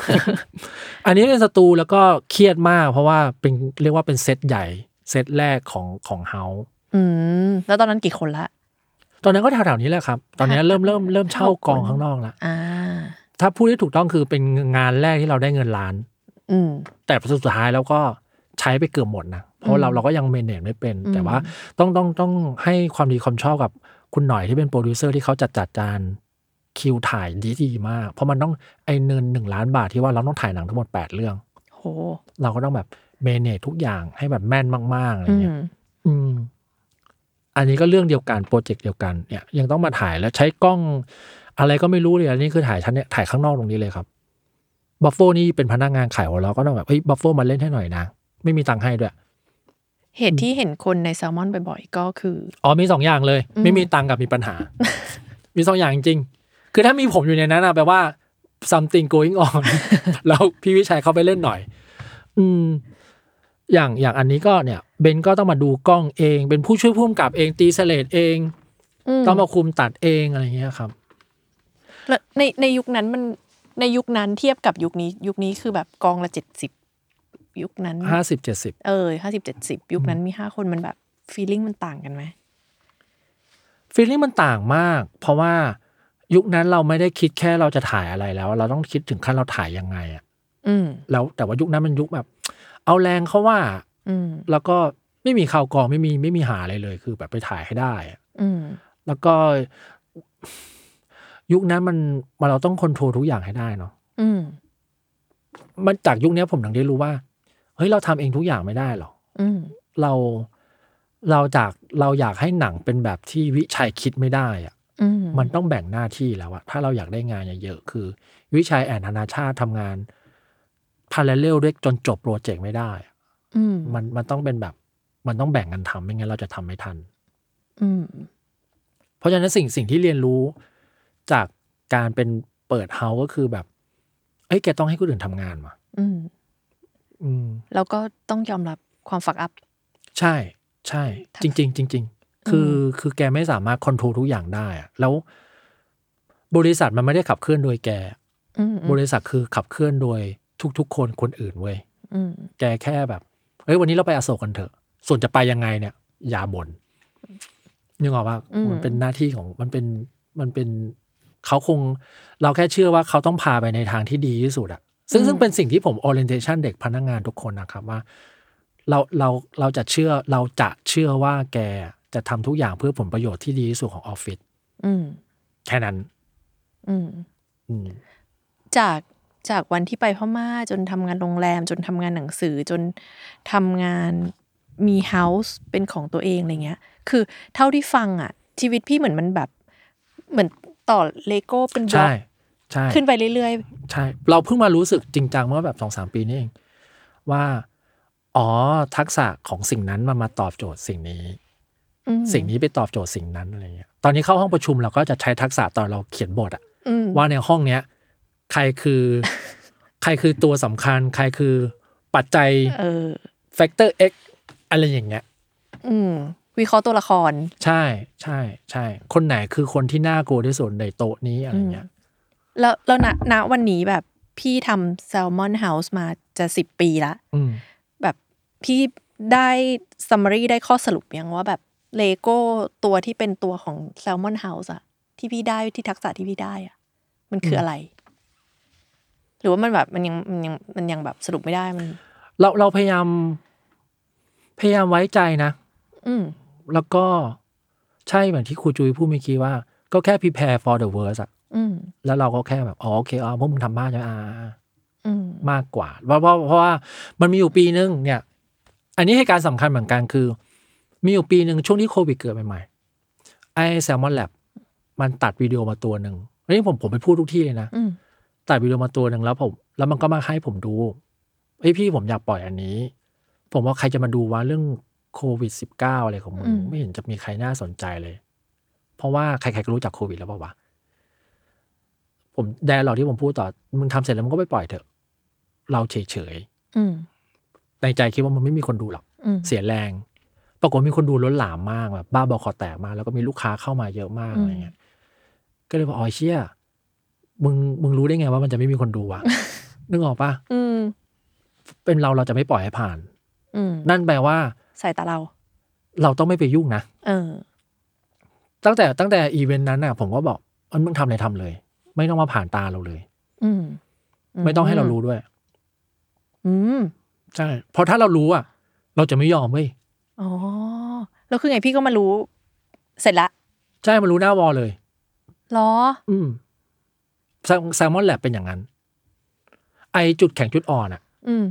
อันนี้เป็นสตูแล้วก็เครียดมาก เพราะว่าเป็นเรียกว่าเป็นเซตใหญ่ เซตแรกของของเฮาอืมแล้วตอนนั้นกี่คนละ ตอนนั้นก็แถวๆนี้แหละครับ ตอนนี้เริ่มเริ่มเริ่มเช่ากล้องข้างนอกแล้วอ่าถ้าพูดที่ถูกต้องคือเป็นงานแรกที่เราได้เงินล้าน อืมแต่สุดท้ายแล้วก็ใช้ไปเกือบหมดนะ เพราะเราอืมเราก็ยัง manage ไม่เป็นอืมแต่ว่าต้องต้องต้องให้ความดีความชอบกับคุณหน่อยที่เป็นโปรดิวเซอร์ที่เขาจัดจัดจานคิวถ่ายดีดีมาก เพราะมันต้องไอ้เงินหนึ่งล้านบาทที่ว่าเราต้องถ่ายหนังทั้งหมด 8 เรื่องโหเราก็ต้องแบบ manage ทุกอย่างให้แบบแม่นมากๆอะไรอืเงี้มยอืม อันนี้ก็เรื่องเดียวกันโปรเจกต์เดียวกันเนี่ยยังต้องมาถ่ายแล้วใช้กล้องอะไรก็ไม่รู้เลยอันนี้คือถ่ายชั้นเนี่ยถ่ายข้างนอกตรงนี้เลยครับบัฟโฟนี่เป็นพนักงานขายของเราก็ต้องแบบเฮ้ยบัฟโฟมาเล่นให้หน่อยนะ ไม่มีตังค์ให้ด้วย เหตุที่เห็นคนในแซลมอนบ่อยๆก็คือ อ๋อมีสองอย่างเลยอืมไม่มีตังค์กับมีปัญหา มีสองอย่างจริงๆคือถ้ามีผมอยู่ในนั้นอะแปลว่า something going on แล้วพี่วิชัยเขาไปเล่นหน่อย อืม อย่างอย่างอันนี้ก็เนี่ยเบนก็ต้องมาดูกล้องเอง เป็นผู้ช่วยผู้กำกับเองตีเสเลดเองมต้องมาคุมตัดเองอะไรเงี้ยครับแล้วในในยุคนั้นมันในยุคนั้นเทียบกับยุคนี้ ยุคนี้คือแบบกองละเจ็ดสิบยุคนั้นห้าสิบเจ็ดสิบเออห้าสิบเจ็ดสิบยุคนั้นมีห้าคนมันแบบฟีลลิ่งมันต่างกันไหมฟีลลิ่งมันต่างมาก เพราะว่ายุคนั้นเราไม่ได้คิดแค่เราจะถ่ายอะไรแล้ว เราต้องคิดถึงขั้นเราถ่ายยังไงอะอืมแล้วแต่ว่ายุคนั้นมันยุคแบบ เอาแรงเขาว่าอืมแล้วก็ไม่มีข่าวกรองไม่มีไม่มีหาอะไรเลย คือแบบไปถ่ายให้ได้อะอืมแล้วก็ยุคนั้นมันมันเราต้องคอนโทรลทุกอย่างให้ได้เนาะอืมมันจากยุคนี้ผมถึงได้รู้ว่า เฮ้ยเราทำเองทุกอย่างไม่ได้หรอกอืมเราเราจากเราอยากให้หนังเป็นแบบที่วิชัยคิดไม่ได้อะอืมมันต้องแบ่งหน้าที่แล้วอะถ้าเราอยากได้งานเยอะๆคือ วิชัยแอนนานาชาติทำงาน พาราเลลด้วยจนจบโปรเจกต์ไม่ได้อะอืมมันมันต้องเป็นแบบ มันต้องแบ่งกันทำไม่งั้นเราจะทำไม่ทันอืมเพราะฉะนั้นสิ่งสิ่งที่เรียนรู้จากการเป็นเปิดเฮาก็คือแบบ เอ้ยแกต้องให้คนอื่นทำงานมาอืม อืม แล้วก็ต้องยอมรับความฝักอัพ ใช่ ใช่ จริงๆจริงๆคือคือแกไม่สามารถคอนโทรลทุกอย่างได้อะแล้ว บริษัทมันไม่ได้ขับเคลื่อนโดยแกอืมบริษัทคือขับเคลื่อนโดย ทุก ๆ คนคนอื่นเว้ยอืมแกแค่แบบเฮ้ยวันนี้เราไปอโศกกันเถอะ ส่วนจะไปยังไงเนี่ย อย่าบน่นนึกออกว่าอืมมันเป็นหน้าที่ของมันเป็นมันเป็นเขาคง เราแค่เชื่อว่าเขาต้องพาไปในทางที่ดีที่สุดอะซึ่งอืมซึ่งเป็นสิ่งที่ผม orientation เด็กพนักงานทุกคนนะครับว่า เราเราเราจะเชื่อเราจะเชื่อว่าแกจะทำทุกอย่างเพื่อผลประโยชน์ที่ดีที่สุดของออฟฟิศอืมแค่นั้น อืมอืมจาก จากวันที่ไปพม่าจนทำงานโรงแรม จนทำงานหนังสือจนทำงานมีเฮาส์เป็นของตัวเองอะไรเงี้ย คือเท่าที่ฟังอะ ชีวิตพี่เหมือนมันแบบ เหมือนต่อเลโก้เป็นบล็อใช่กใช่ขึ้นไปเรื่อยใช่ เราเพิ่งมารู้สึกจริงจังเมื่อแบบสองสามปีนี่เอง ว่า อ๋อทักษะของสิ่งนั้นมันมาตอบโจทย์สิ่งนี้ๆอืมสิ่งนี้ไปตอบโจทย์สิ่งนั้นอะไรเงี้ยตอนนี้เข้าห้องประชุมเราก็จะใช้ทักษะตอนเราเขียนบทอะอืมว่าในห้องเนี้ย ใครคือ ใครคือตัวสำคัญ ใครคือปัจจัยเออ factor X อะไรอย่างเงี้ย อืม วิเคราะห์ตัวละคร ใช่ ใช่ ใช่ คนไหนคือคนที่น่ากลัวที่สุดในโต๊ะนี้อะไรเงี้ย แล้วแล้วณณวันนี้แบบพี่ทำแซลมอนเฮาส์มาจะสิบปีละอืมแบบพี่ได้ summary ได้ข้อสรุปยังว่าแบบเลโก้ตัวที่เป็นตัวของแซลมอนเฮาส์อะที่พี่ได้ที่ทักษะที่พี่ได้อะมันคืออะไร หรือว่ามันแบบมันยังมันยังมันยังแบบสรุปไม่ได้มัน เราเราพยายาม พยายามไว้ใจนะ อืมแล้วก็ใช่เหมือนที่ครูจุยพูดเมื่อกี้ว่า ก็แค่ prepare for the worst อะอืมแล้วเราก็แค่แบบอ๋อโอเคอ๋อพวกมึงทำบ้านใช่ไหมอ่าอ่าอืมมากกว่าเพราะเพราะเพราะว่ามันมีอยู่ปีนึงเนี่ย อันนี้เหตุการณ์สำคัญเหมือนกันคือ มีอยู่ปีหนึ่งช่วงที่โควิดเกิดใหม่ๆไอ้แซลมอนแลบมันตัดวิดีโอมาตัวหนึ่งอันนี้ผมผมไปพูดทุกที่เลยนะอืม ตัดวิดีโอมาตัวหนึ่งแล้วผม แล้วมันก็มาให้ผมดูเฮ้ยพี่ผมอยากปล่อยอันนี้ ผมว่าใครจะมาดูว่าเรื่องโควิดสิบเก้าอะไรของมึงอืมไม่เห็นจะมีใครน่าสนใจเลย เพราะว่าใครๆก็รู้จักโควิดแล้วเปล่าวะผมแดนหรอกที่ผมพูดต่อ มึงทำเสร็จแล้วมึงก็ไปปล่อยเถอะ เราเฉยอืมๆในใจคิดว่ามันไม่มีคนดูหรอกอืมเสียแรง ปรากฏมีคนดูล้นหลามมากแบบบ้าบอคอแตกมากแล้วก็มีลูกค้าเข้ามาเยอะมากอืมอะไรเงี้ย ก็เลยบอกอ๋อเชี่ย มึงมึงรู้ได้ไงว่ามันจะไม่มีคนดูวะ นึกออกปะอืม เป็นเราเราจะไม่ปล่อยให้ผ่าน อืมนั่นแปลว่า ใส่ตาเรา เราต้องไม่ไปยุ่งนะเออ ตั้งแต่ตั้งแต่อีเวนต์นั้นน่ะ ผมก็บอกมันมึงทำอะไรทำเลย ไม่ต้องมาผ่านตาเราเลย อืมไม่ต้องให้เรารู้ด้วย อืมใช่ เพราะถ้าเรารู้อะ เราจะไม่ยอมเว้ยอ๋อแล้วคือไงพี่ก็มารู้ เสร็จละ ใช่มันรู้หน้าวอลเลย เหรอ อืม แซลมอนแลบเป็นอย่างนั้น ไอจุดแข็งจุดอ่อนอะอืม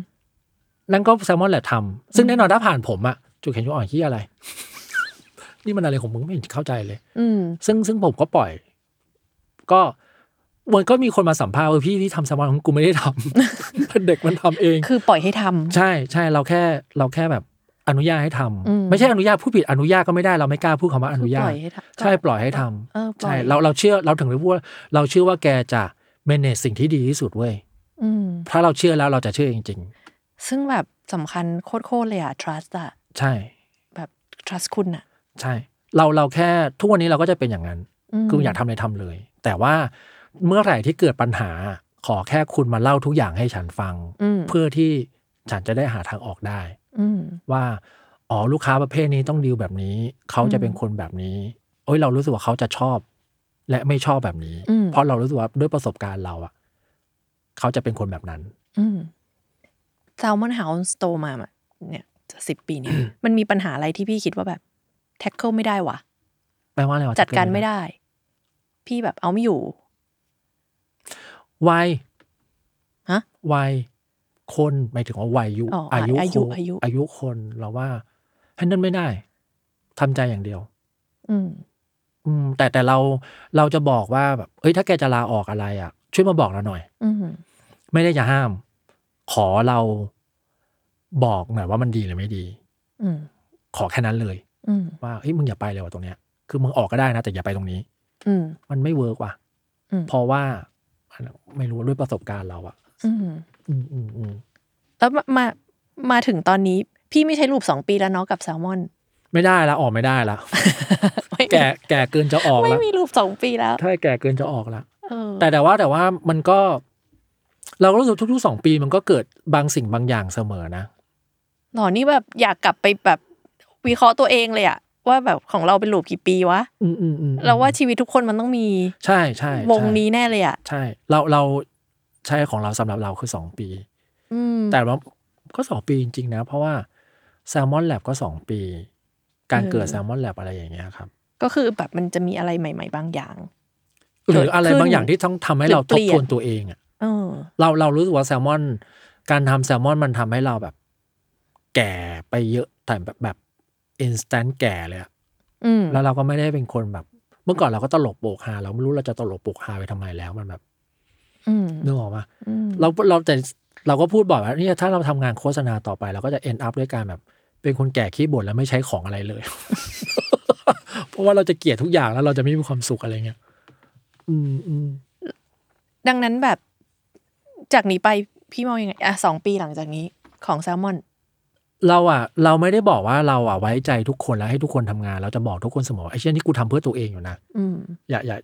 นั่นก็แซลมอนแลบทำซึ่งแน่นอนถ้าผ่านผมอะจุดแข็งจุดอ่อนที่อะไร นี่มันอะไรของมึงไม่เห็นเข้าใจเลย อืมซึ่งซึ่งผมก็ปล่อย ก็มันก็มีคนมาสัมภาษณ์ว่าพี่ที่ทำแซลมอนของกูไม่ได้ทำ เด็กมันทำเอง คือปล่อยให้ทำใช่ใช่เราแค่เราแค่แบบ อนุญาตให้ทำอืมไม่ใช่อนุญาตผู้ผิดอนุญาตก็ไม่ได้เราไม่กล้าพูดคำว่าอนุญาปตล่อยให้ทำใช่ปล่อยให้ทำเออปล่ใช่อยเราเราเชื่อเราถึงได้พูดว่าเราเชื่อว่าแกจะ manage สิ่งที่ดีที่สุดเว้ยอืมถ้าเราเชื่อแล้วเราจะเชื่อจริงซึ่งแบบสำคัญโคตรๆเลยอะ trust อะๆใช่ แบบ trust คุณอะใช่ เราเราแค่ทุกวันนี้เราก็จะเป็นอย่างนั้นมคืออยากทำอะไรทำเลย แต่ว่าเมื่อไหร่ที่เกิดปัญหาขอแค่คุณมาเล่าทุกอย่างให้ฉันฟังอืมเพื่อที่ฉันจะได้หาทางออกได้อืม ว่าอ๋อลูกค้าประเภทนี้ต้องดีลแบบนี้ เขาจะเป็นคนแบบนี้โอ้ยเรารู้สึกว่าเขาจะชอบ และไม่ชอบแบบนี้อืมเพราะเรารู้สึกว่าด้วยประสบการณ์เราอะเขาจะเป็นคนแบบนั้นอืม Salmon House โตมาอะเนี่ยจะสิบปีนี้มันมีปัญหาอะไรที่พี่คิดว่าแบบ tackle ไม่ได้วะแปลว่าอะไรวะจัดการไม่ได้ พี่แบบเอาไม่อยู่วัยฮะวัย คนหมายถึงว่าวัยยุอ๋ออายุอายุคนอายุ อายุคนเราว่าแฮนเดิลไม่ได้ทำใจอย่างเดียว อืม อืม แต่แต่เราเราจะบอกว่าแบบเอ้ยถ้าแกจะลาออกอะไรอะ ช่วยมาบอกเราหน่อย อืม ไม่ได้จะห้าม ขอเราบอกหน่อยว่ามันดีหรือไม่ดี อืม ขอแค่นั้นเลย อืม ว่าเฮ้ยมึงอย่าไปเลยว่ะตรงเนี้ยคือมึงออกก็ได้นะ แต่อย่าไปตรงนี้ อืม มันไม่เวิร์กว่ะอืม เพราะว่าไม่รู้ด้วยประสบการณ์เราอะอืมอืมอืมอืม แล้วมามามาถึงตอนนี้ พี่ไม่ใช้รูปสองปีแล้วเนาะกับแซลมอน ไม่ได้ละออกไม่ได้ละไม่แก่แก่เกินจะออกไม่แล้วมีรูปสองปีแล้วถ้าแก่เกินจะออกแล้วเออแต่แต่ว่าแต่ว่ามันก็ เราก็รู้สึกทุกๆสองปีมันก็เกิดบางสิ่งบางอย่างเสมอนะหนอนี่แบบอยากกลับไปแบบวิเคราะห์ตัวเองเลยอะว่าแบบของเราเป็นลูปกี่ปีวะอืมอืมอืมเราว่าชีวิตทุกคนมันต้องมี ใช่ใช่วงใช่นี้แน่เลยอะใช่ เราเรา ใช่ของเราสำหรับเราคือสองปีอืมแต่ว่าก็สองปีจริง ๆ นะ เพราะว่าแซลมอนแลบก็สองปี การเกิดเออแซลมอนแลบอะไรอย่างเงี้ยครับ ก็คือแบบมันจะมีอะไรใหม่ ๆ บางอย่าง หรืออะไรเกิดขึ้นบางอย่างที่ต้องทำให้หรือเราทเปบลี่ยนทวนตัวเองอะเออเราเรารู้สึกว่าแซลมอน การทำแซลมอนมันทำให้เราแบบ แก่ไปเยอะแต่แบบแบบอินสแตนแก่เลยอะอืมแล้วเราก็ไม่ได้เป็นคนแบบ เมื่อก่อนเราก็ตลกโปกฮาเราไม่รู้เราจะตลกโปกฮาไปทำไมแล้วมันแบบอืม นึกออกมาอืมเราเราแต่เราก็พูดบ่อยว่าเนี่ยถ้าเราทำงานโฆษณาต่อไป เราก็จะ end up ด้วยการแบบ เป็นคนแก่ขี้บ่นแล้วไม่ใช้ของอะไรเลย เพราะว่าเราจะเกลียดทุกอย่างแล้วเราจะไม่มีความสุขอะไรเงี้ยอืมอืมดังนั้นแบบจากนี้ไปพี่มองยังไงอะสองปีหลังจากนี้ของแซลมอน เราอะ เราไม่ได้บอกว่าเราอะไว้ใจทุกคนแล้วให้ทุกคนทำงาน เราจะบอกทุกคนเสมอว่าไอ้เช่นนี่กูทำเพื่อตัวเองอยู่นะอืมอย่าอย่า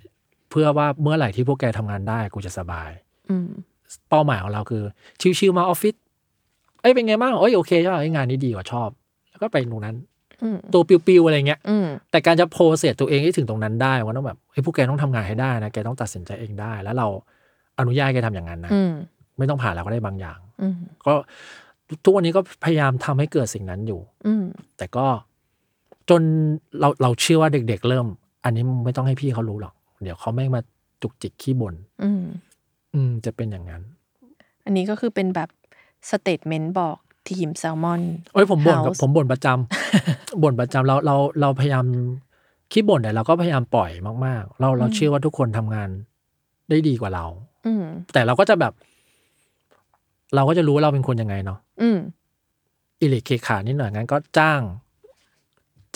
เพื่อว่าเมื่อไหร่ที่พวกแกทำงานได้กูจะสบาย อืมเป้าหมายของเราคือ ชิวๆมาออฟฟิศเอ้ยเป็นไงบ้างเอ้ยโอเคใช่ป่ะเอ้ยงานนี้ดีกว่าชอบ แล้วก็ไปตรงนั้นอืมตัวปิวๆอะไรเงี้ยอืมแต่การจะโพสเซตตัวเองให้ถึงตรงนั้นได้มันต้องแบบเฮ้ยพวกแกต้องทำงานให้ได้นะแกต้องตัดสินใจเองได้ แล้วเราอนุญาตให้แกทำอย่างนั้นนะอืมไม่ต้องผ่านเราก็ได้บางอย่างอืมก็ทุกวันนี้ก็พยายามทำให้เกิดสิ่งนั้นอยู่ อืมแต่ก็จนเราเราเชื่อว่าเด็ก ๆ เริ่ม อันนี้มึงไม่ต้องให้พี่เขารู้หรอก เดี๋ยวเขาไม่มาจุกจิกขี้บ่นอืมอืมจะเป็นอย่างนั้น อันนี้ก็คือเป็นแบบ statement บอกทีมแซลมอนเอ้ยผมบ่นกับ House ผมบ่นประจำบ่นประจำเราเราเราพยายามขี้บ่นแต่เราก็พยายามปล่อยมาก ๆ เราเราเชื่อว่าทุกคนทำงานได้ดีกว่าเรา อืมแต่เราก็จะแบบ เราก็จะรู้ว่าเราเป็นคนยังไงเนาะอืมอีเหละเขะขะนิดหน่อยงั้นก็จ้าง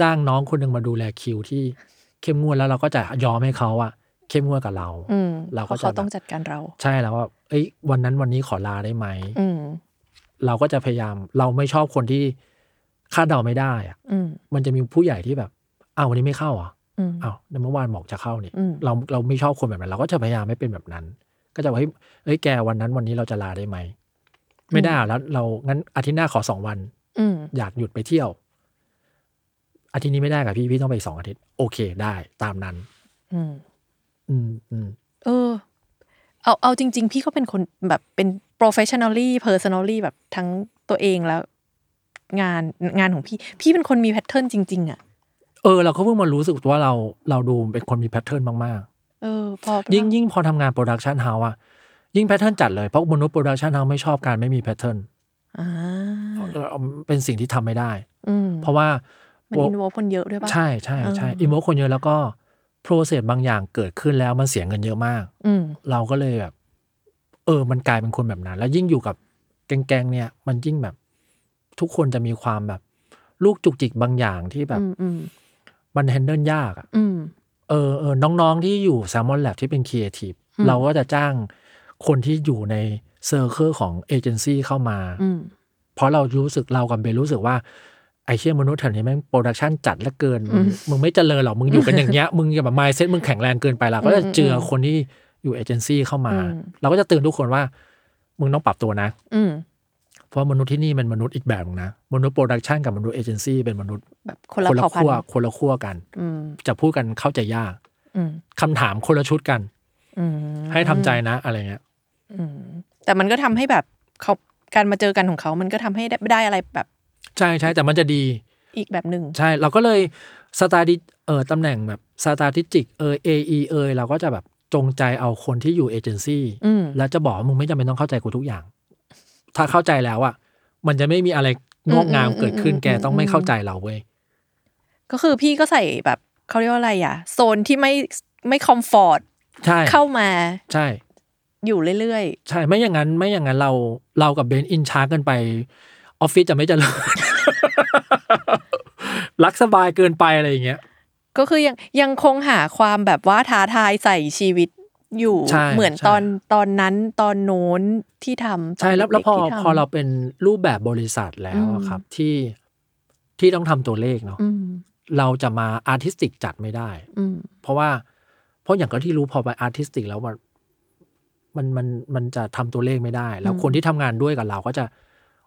จ้างน้องคนหนึ่งมาดูแลคิวที่ เข้มงวดแล้วเราก็จะยอมให้เขาอะเข้มงวดกับเราอืมเราเพก็ราะจะเขาแบบต้องจัดการเรา ใช่แล้วว่าเอ้ย วันนั้นวันนี้ขอลาได้ไหมอืมเราก็จะพยายาม เราไม่ชอบคนที่คาดเดาไม่ได้อะอืมมันจะมีผู้ใหญ่ที่แบบอ้าววันนี้ไม่เข้าเหรอะอืมอ้าวเมื่อวานบอกจะเข้านี่อืมเราเราไม่ชอบคนแบบนั้น เราก็จะพยายามไม่เป็นแบบนั้น ก็จะว่าเฮ้ยเอ้ยแกวันนั้นวันนี้เราจะลาได้ไหมไม่ได้อะแล้วเรางั้นอาทิตย์หน้าขอสองวันอืมอยากหยุดไปเที่ยว อาทิตย์นี้ไม่ได้กับพี่พี่ต้องไปอีกสองอาทิตย์ โอเคได้ตามนั้น อืม อืมอืมเออ เอาเอาจริง ๆ พี่ก็เป็นคนแบบเป็น professionally personally แบบทั้งตัวเองแล้ว งานงานของพี่ พี่เป็นคนมี pattern จริง ๆอะเออ เราก็เพิ่งมารู้สึกว่าเราเราดูเป็นคนมี pattern มากเออ พอๆยิ่งยิ่งพอทำงาน production house อะยิ่ง pattern จัดเลยเพราะมนุษย์ production house ไม่ชอบการไม่มี patternอ่าเป็นสิ่งที่ทำไม่ได้อืมเพราะว่า มัน inวอลคนเยอะด้วยป่ะ ใช่ใช่ใช่เอออิโมคนเยอะแล้วก็ process บางอย่างเกิดขึ้นแล้วมันเสียเงินเยอะมาก อืมเราก็เลยแบบ เออ มันกลายเป็นคนแบบนั้น แล้วยิ่งอยู่กับแก๊งๆเนี่ย มันยิ่งแบบ ทุกคนจะมีความแบบ ลูกจุกจิกบางอย่างที่แบบอืมอืมมัน handle ยากอะอืมเออเออน้องๆที่อยู่แซลมอนแล็บที่เป็นครีเอทีฟอืมเราก็จะจ้างคนที่อยู่ใน circle ของเอเจนซี่เข้ามาอืมเพราะเรารู้สึกเรากับเบนซ์รู้สึกว่า ไอเชี่ยมนุษย์แถวนี้แม่ง production จัดเหลือเกินมึงมึงไม่เจริญหรอก มึงอยู่กันอย่างเงี้ย มึงแบบ mindset มึงแข็งแรงเกินไปเราก็จะเจอคนที่อยู่เอเจนซี่เข้ามาอืมเราก็จะเตือนทุกคนว่า มึงต้องปรับตัวนะอืมเพราะมนุษย์ที่นี่เป็นมนุษย์อีกแบบหนึ่งนะ มนุษย์ production กับมนุษย์เอเจนซี่เป็นมนุษย์แบบคนละคนละเผ่าพันขั้วธุ์คนละขั้วกันอืมจะพูดกันเข้าใจยากอืมคำถามคนละชุดกันอืมให้ทำใจนะ อะไรเงี้ยอืมแต่มันก็ทำให้แบบเขาการมาเจอกันของเขา มันก็ทำให้ได้ได้อะไรแบบ ใช่ใช่แต่มันจะดี อีกแบบหนึ่งใช่เราก็เลยสตาดิเออตำแหน่งแบบสตาติจิกเออ AE เอยเราก็จะแบบจงใจเอาคนที่อยู่เอเจนซี่อืมแล้วจะบอกว่ามึงไม่จำเป็นต้องเข้าใจกูทุกอย่าง ถ้าเข้าใจแล้วอะมันจะไม่มีอะไรงอกงามเกิดขึ้นแกต้องไม่เข้าใจเราเว้ยก็คือพี่ก็ใส่แบบเขาเรียกว่าอะไรอะโซนที่ไม่ไม่ comfort ใช่เข้ามา ใช่ อยู่เรื่อยใช่ไม่อย่างนั้นไม่อย่างนั้นเราเรากับเบนซ์อินช้าเกินไป ออฟฟิศจะไม่เจริญรักสบายเกินไปอะไรอย่างเงี้ยๆก็คือยังยังคงหาความแบบว่าท้าทายใส่ชีวิตอยู่ใช่เหมือนใช่ตอนตอนนั้นตอนโน้นที่ทำใช่แล้วตนแล้วพอเด็กๆที่ทำพอเราเป็นรูปแบบบริษัทแล้วอะครับที่ที่ต้องทำตัวเลขเนาะอืมเราจะมาอาร์ติสติกจัดไม่ได้อืมเพราะว่าเพราะอย่างก็ที่รู้พอไปอาร์ติสติกแล้วมันมันมันมันจะทำตัวเลขไม่ได้ แล้วอืมคนที่ทำงานด้วยกับเราก็จะ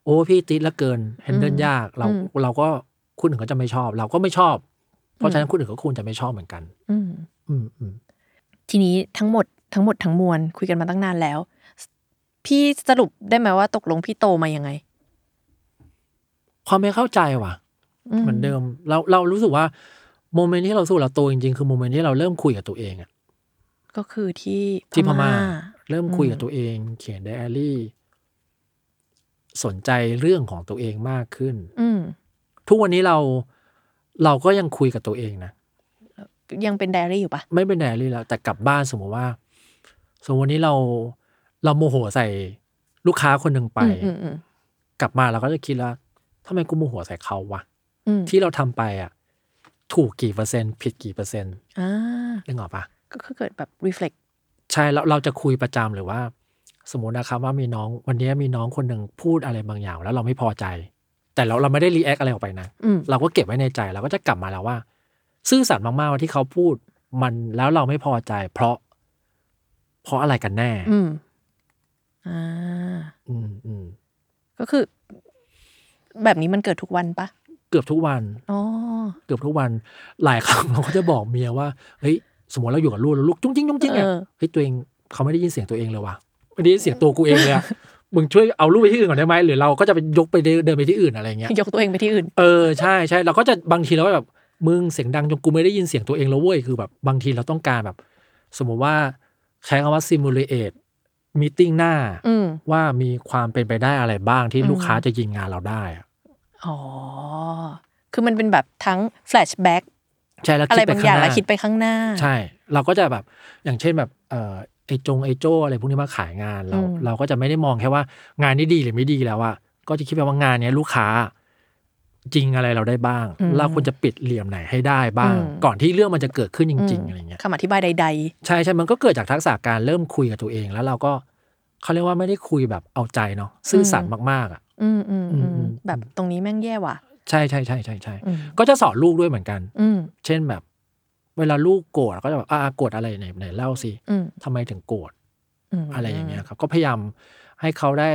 โอ้พี่ติดละเกินเฮนเดิลอืมยากเราอืมเราก็คุณอื่นก็จะไม่ชอบ เราก็ไม่ชอบ เพราะฉะนั้นคุณอื่นก็ควรจะไม่ชอบเหมือนกัน อืมอืมอืมทีนี้ทั้งหมดทั้งหมดทั้งมวลคุยกันมาตั้งนานแล้ว พี่สรุปได้ไหมว่าตกลงพี่โตมายังไง ความไม่เข้าใจว่ะเหมือนเดิม เราเรารู้สึกว่า moment ที่เราสู้เราโตจริงๆคือ moment ที่เราเริ่มคุยกับตัวเองอะก็คือที่ที่พม่าเริ่มคุยกับตัวเอง เขียนไดอารี่ สนใจเรื่องของตัวเองมากขึ้นอืมทุกวันนี้เราเราก็ยังคุยกับตัวเองนะยังเป็นไดอารี่อยู่ปะไม่เป็นไดอารี่แล้ว แต่กลับบ้านสมมติว่า สมมติวันนี้เราเราโมโหใส่ลูกค้าคนหนึ่งไปอืมอืมกลับมาเราก็จะคิดแล้วทำไมกูโมโหใส่เขาวะอืมที่เราทำไปอะ ถูกกี่เปอร์เซ็นต์ผิดกี่เปอร์เซ็นต์อ่านึกออกปะก็คือเกิดแบบ reflect ใช่เราเราจะคุยประจำหรือว่า สมมตินะครับว่ามีน้องวันนี้มีน้องคนหนึ่งพูดอะไรบางอย่าง แล้วเราไม่พอใจ แต่เราเราไม่ได้ react อะไรออกไปนะอืมเราก็เก็บไว้ในใจเราก็จะกลับมาแล้วว่า ซื่อสัตย์มากๆว่าที่เขาพูด มันแล้วเราไม่พอใจ เพราะ เพราะอะไรกันแน่ อืมอ่าอืมอืมก็คือ แบบนี้มันเกิดทุกวันปะเกือบทุกวันอ๋อเกือบทุกวัน หลายครั้งเราก็จะบอกเมียว่า เฮ้ย สมมติเราอยู่กับลูกแล้วลูกจุ้งจิ้งจุ้งจิ้งอะเออเฮ้ยตัวเองเขาไม่ได้ยินเสียงตัวเองเลยว่ะ ไม่ได้ยินเสียงตัวกูเองเลยอะมึงช่วยเอาลูกไปที่อื่นก่อนได้ไหมหรือเราก็จะไปยกไปเดินเดินไปที่อื่นอะไรเงี้ยยกตัวเองไปที่อื่น เออใช่ใช่เราก็จะบางทีเราก็แบบมึงเสียงดังจนกูไม่ได้ยินเสียงตัวเองแล้วเว้ยคือแบบบางทีเราต้องการแบบ สมมุติว่าใช้คำว่า simulate meeting หน้าอืมว่ามีความเป็นไปได้อะไรบ้างที่อืมลูกค้าจะยิงงานเราได้อะอ๋อคือมันเป็นแบบทั้ง flashback ใช่แล้วอะไรคิดไปบางอข้าย่างงหแล้วน้าคิดไปข้างหน้า ใช่ เราก็จะแบบอย่างเช่นแบบเออ ไอจงไอโจอะไรพวกนี้มาขายงานเราอืมเราก็จะไม่ได้มองแค่ว่างานนี้ดีหรือไม่ดีแล้วอะก็จะคิดไปว่างานเนี้ยลูกค้า จริงอะไรเราได้บ้าง เราควรจะปิดเหลี่ยมไหนให้ได้บ้าง ก่อนที่เรื่องมันจะเกิดขึ้นจริง ๆอะไรเงี้ยคำอธิบายใดใช่ใช่มันก็เกิดจากทักษะการเริ่มคุยกับตัวเอง แล้วเราก็เขาเรียกว่าไม่ได้คุยแบบเอาใจเนาะซื่อสัตย์มากๆอะๆอืมอืมอือืมมแบบตรงนี้แม่งแย่ว่ะ ใช่ใช่ใช่ใช่ใช่อืมก็จะสอนลูกด้วยเหมือนกันอืมเช่นแบบ เวลาลูกโกรธเราก็จะแบบอ่าโกรธอะไรไหนไหนเล่าสิอืมทำไมถึงโกรธมอะไรอย่างเงี้ยครับ ก็พยายามให้เขาได้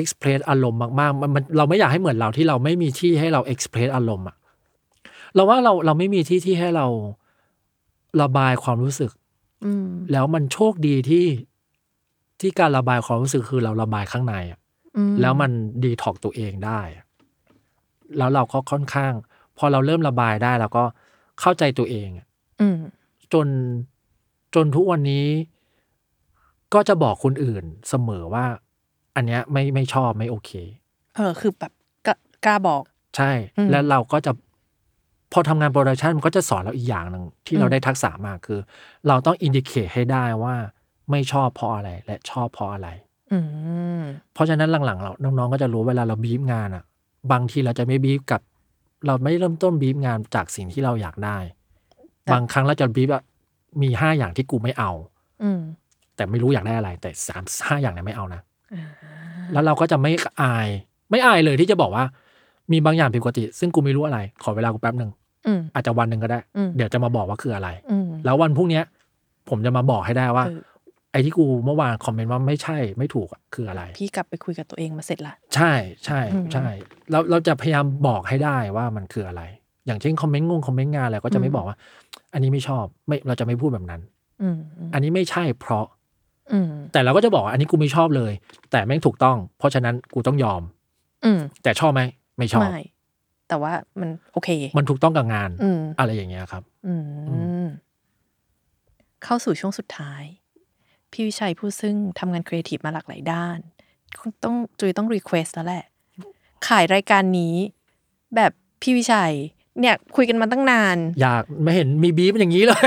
express อารมณ์มากๆมันมันเราไม่อยากให้เหมือนเราที่เราไม่มีที่ให้เรา express อารมณ์อะเราว่าเราเราไม่มีที่ที่ให้เราระบายความรู้สึกอืมแล้วมันโชคดีที่ที่การระบายความรู้สึกคือเราระบายข้างในอะอืมแล้วมันดีท็อกตัวเองได้อะแล้วเราก็ค่อนข้าง พอเราเริ่มระบายได้เราก็ เข้าใจตัวเองอะอืมจนจนทุกวันนี้ ก็จะบอกคนอื่นเสมอว่า อันเนี้ยไม่ไม่ชอบไม่โอเค เออ คือแบบกล้ากล้าบอก ใช่อืมแล้วเราก็จะพอทำงาน production มันก็จะสอนเราอีกอย่างหนึ่งที่เราอืมได้ทักษะมากคือ เราต้อง indicate ให้ได้ว่าไม่ชอบเพราะอะไร และชอบเพราะอะไรอืมเพราะฉะนั้นหลังๆเราน้องๆก็จะรู้เวลาเราบีฟงานอะ บางทีเราจะไม่บีฟกับ เราไม่เริ่มต้นบีฟงานจากสิ่งที่เราอยากได้แต่บางครั้งเราจะบีฟอะมีห้าอย่างที่กูไม่เอา อืมแต่ไม่รู้อยากได้อะไร แต่สามห้าอย่างเนี้ไม่เอานะอ่าแล้วเราก็จะไม่อาย ไม่อายเลยที่จะบอกว่า มีบางอย่างผิดปกติ ซึ่งกูไม่รู้อะไร ขอเวลากูแป๊บหนึ่งอืมอาจจะวันหนึ่งก็ได้อืมเดี๋ยวจะมาบอกว่าคืออะไรอืมแล้ววันพรุ่งเนี้ยผมจะมาบอกให้ได้ว่าเออ ไอ้ที่กูเมื่อวานคอมเมนต์ว่าไม่ใช่ไม่ถูกอะคืออะไร พี่กลับไปคุยกับตัวเองมาเสร็จละใช่ใช่อืมใช่เราเราจะพยายามบอกให้ได้ว่ามันคืออะไร อย่างเช่นคอมเมนต์งงคอมเมนต์งานอะไรก็จะไม่บอกว่า อันนี้ไม่ชอบไม่เราจะไม่พูดแบบนั้นอืมอืมอันนี้ไม่ใช่เพราะอืมแต่เราก็จะบอกว่าอันนี้กูไม่ชอบเลย แต่แม่งถูกต้อง เพราะฉะนั้นกูต้องยอม อืมแต่ชอบไหมไม่ชอบไม่แต่ว่ามันโอเค มันถูกต้องกับงานอืมอะไรอย่างเงี้ยครับ อืมเข้าสู่ช่วงสุดท้าย พี่วิชัยผู้ซึ่งทำงานครีเอทีฟมาหลากหลายด้านคุณต้องจุยต้อง request แล้วแหละ ขายรายการนี้ แบบพี่วิชัย เนี่ยคุยกันมาตั้งนาน อยากไม่เห็นมีบีฟอย่างนี้เลย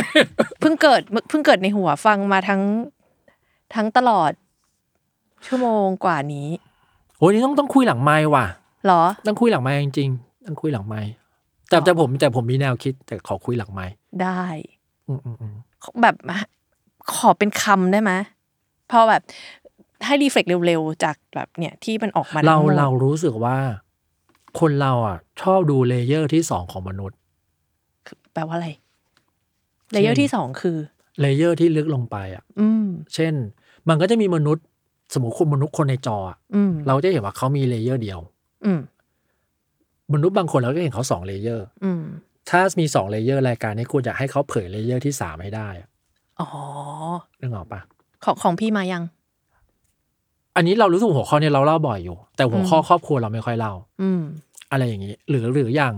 เพิ่งเกิดเพิ่งเกิดในหัวฟังมาทั้งทั้งตลอด ชั่วโมงกว่านี้ โอ้ยนี่ต้องต้องคุยหลังไมค์ว่ะเหรอ ต้องคุยหลังไมค์จริงๆต้องคุยหลังไมค์แต่แต่ผมแต่ผมมีแนวคิดแต่ขอคุยหลังไมค์ได้อืมอืมอืมแบบ ขอเป็นคำได้ไหมพอแบบให้ reflect เร็วๆ จากแบบเนี่ยที่มันออกมา เราทั้งหมดเรารู้สึกว่า คนเราอะ ชอบดู layer ที่สองของมนุษย์ แปลว่าอะไร layer ที่สองคือ layer ที่ลึกลงไปอะ อืม เช่น มันก็จะมีมนุษย์ สมมติคนมนุษย์คนในจออะอืมเราจะเห็นว่าเขามี layer เดียว อืมมนุษย์บางคนเราก็เห็นเขาสอง layer อืมถ้ามีสอง layer รายการนี้ควรจะให้เขาเผย layer ที่สามให้ได้อะ อ๋อนึกออกปะของของพี่มายัง อันนี้เรารู้สึกหัวข้อเนี้เราเล่าบ่อยอยู่ แต่หัวข้อครอบครัวเราไม่ค่อยเล่า อืม อะไรอย่างนี้ หรือหรืออย่าง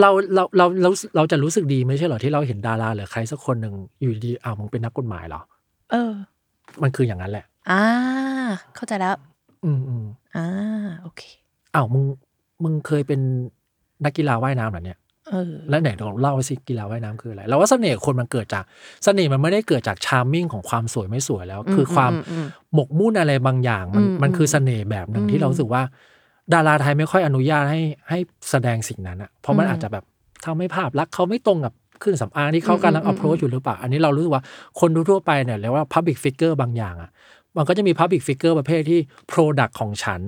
เราเราเราเราเราจะรู้สึกดีไม่ใช่เหรอที่เราเห็นดาราหรือใครสักคนหนึ่งอยู่ดีอ้าวมึงเป็นนักกฎหมายเหรอเออ มันคืออย่างนั้นแหละ อ่า เข้าใจแล้ว อืมอืมอ่าโอเคอ้าวมึงมึงเคยเป็นนักกีฬาว่ายน้ำเหรอเนี่ยเออ แล้วไหนลองเล่าไปสิกีฬาว่ายน้ำคืออะไรเราว่าเสน่ห์คนมันเกิดจากเสน่ห์มันไม่ได้เกิดจากชาร์มมิ่งของความสวยไม่สวยแล้ว คือความอืมอืมหมกมุ่นอะไรบางอย่าง มันอืมมันคือเสน่ห์แบบหนึ่งอืมที่เรารู้สึกว่า ดาราไทยไม่ค่อยอนุญาตให้ให้แสดงสิ่งนั้นอะเพราะมันอืมอาจจะแบบทำให้ภาพลักษณ์เขาไม่ตรงกับเครื่องสำอางที่เขากำลังอืมอืม approach อยู่หรือเปล่า อันนี้เรารู้สึกว่าคนทั่วๆไปเนี่ยเรียกว่า public figure บางอย่างอะมันก็จะมี public figure ประเภทที่ product ของฉัน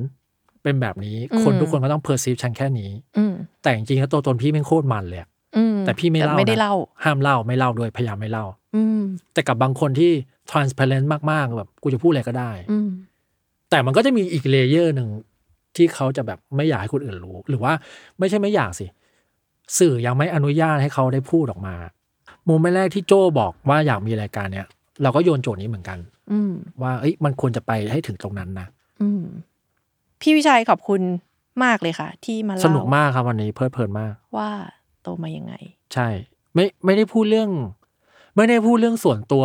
เป็นแบบนี้ คนทุกคนก็ต้อง perceive ฉันแค่นี้อืมแต่จริงๆแล้วตัวตนพี่เป็นโคตรมันเลยอะอืมแต่พี่ไม่เล่าไม่ได้นะเล่า ห้ามเล่าไม่เล่าด้วยพยายามไม่เล่า อืมแต่กับบางคนที่ transparent มากๆแบบกูจะพูดอะไรก็ได้ อืมแต่มันก็จะมีอีกเลเยอร์หนึ่งที่เขาจะแบบไม่อยากให้คนอื่นรู้ หรือว่าไม่ใช่ไม่อยากสิ สื่อยังไม่อนุญาตให้เขาได้พูดออกมาโมเมนต์แรกที่โจบอกว่าอยากมีรายการเนี้ยเราก็โยนโจทย์นี้เหมือนกัน อืมว่าเอ้ยมันควรจะไปให้ถึงตรงนั้นนะอืม พี่วิชัยขอบคุณมากเลยค่ะ ที่มาสเล่านุกมากครับวันนี้เพลิดเพลินมาก ว่าโตมายังไง ใช่ ไม่ไม่ได้พูดเรื่อง ไม่ได้พูดเรื่องส่วนตัว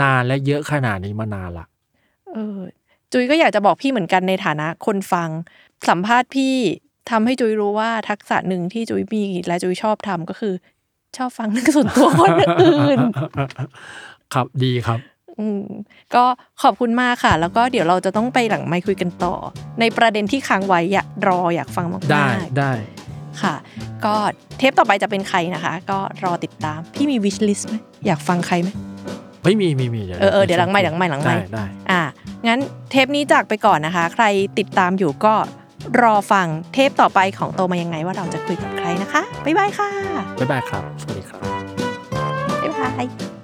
นานและเยอะขนาดนี้มานานละเออ จุยก็อยากจะบอกพี่เหมือนกันในฐานะคนฟัง สัมภาษณ์พี่ทำให้จุยรู้ว่าทักษะหนึ่งที่จุยมีและจุยชอบทำก็คือ ชอบฟังเรื่องส่วนตัวคนอื่น ครับดีครับ อืมก็ขอบคุณมากค่ะ แล้วก็เดี๋ยวเราจะต้องไปหลังไมค์คุยกันต่อ ในประเด็นที่ค้างไว้อยากรออยากฟังมากๆได้ได้ค่ะ ก็เทปต่อไปจะเป็นใครนะคะ ก็รอติดตาม พี่มี wish list ไหมอยากฟังใครไหมไม่มีมีมีเออเออเดี๋ยวหลังไมค์หลังไมค์หลังไมค์ด้ได้อะงั้นเทปนี้จากไปก่อนนะคะ ใครติดตามอยู่ก็รอฟังเทปต่อไปของโตมายังไงว่าเราจะคุยกับใครนะคะบ๊ายบายค่ะบ๊ายบายครับสวัสดีครับบ๊ายบาย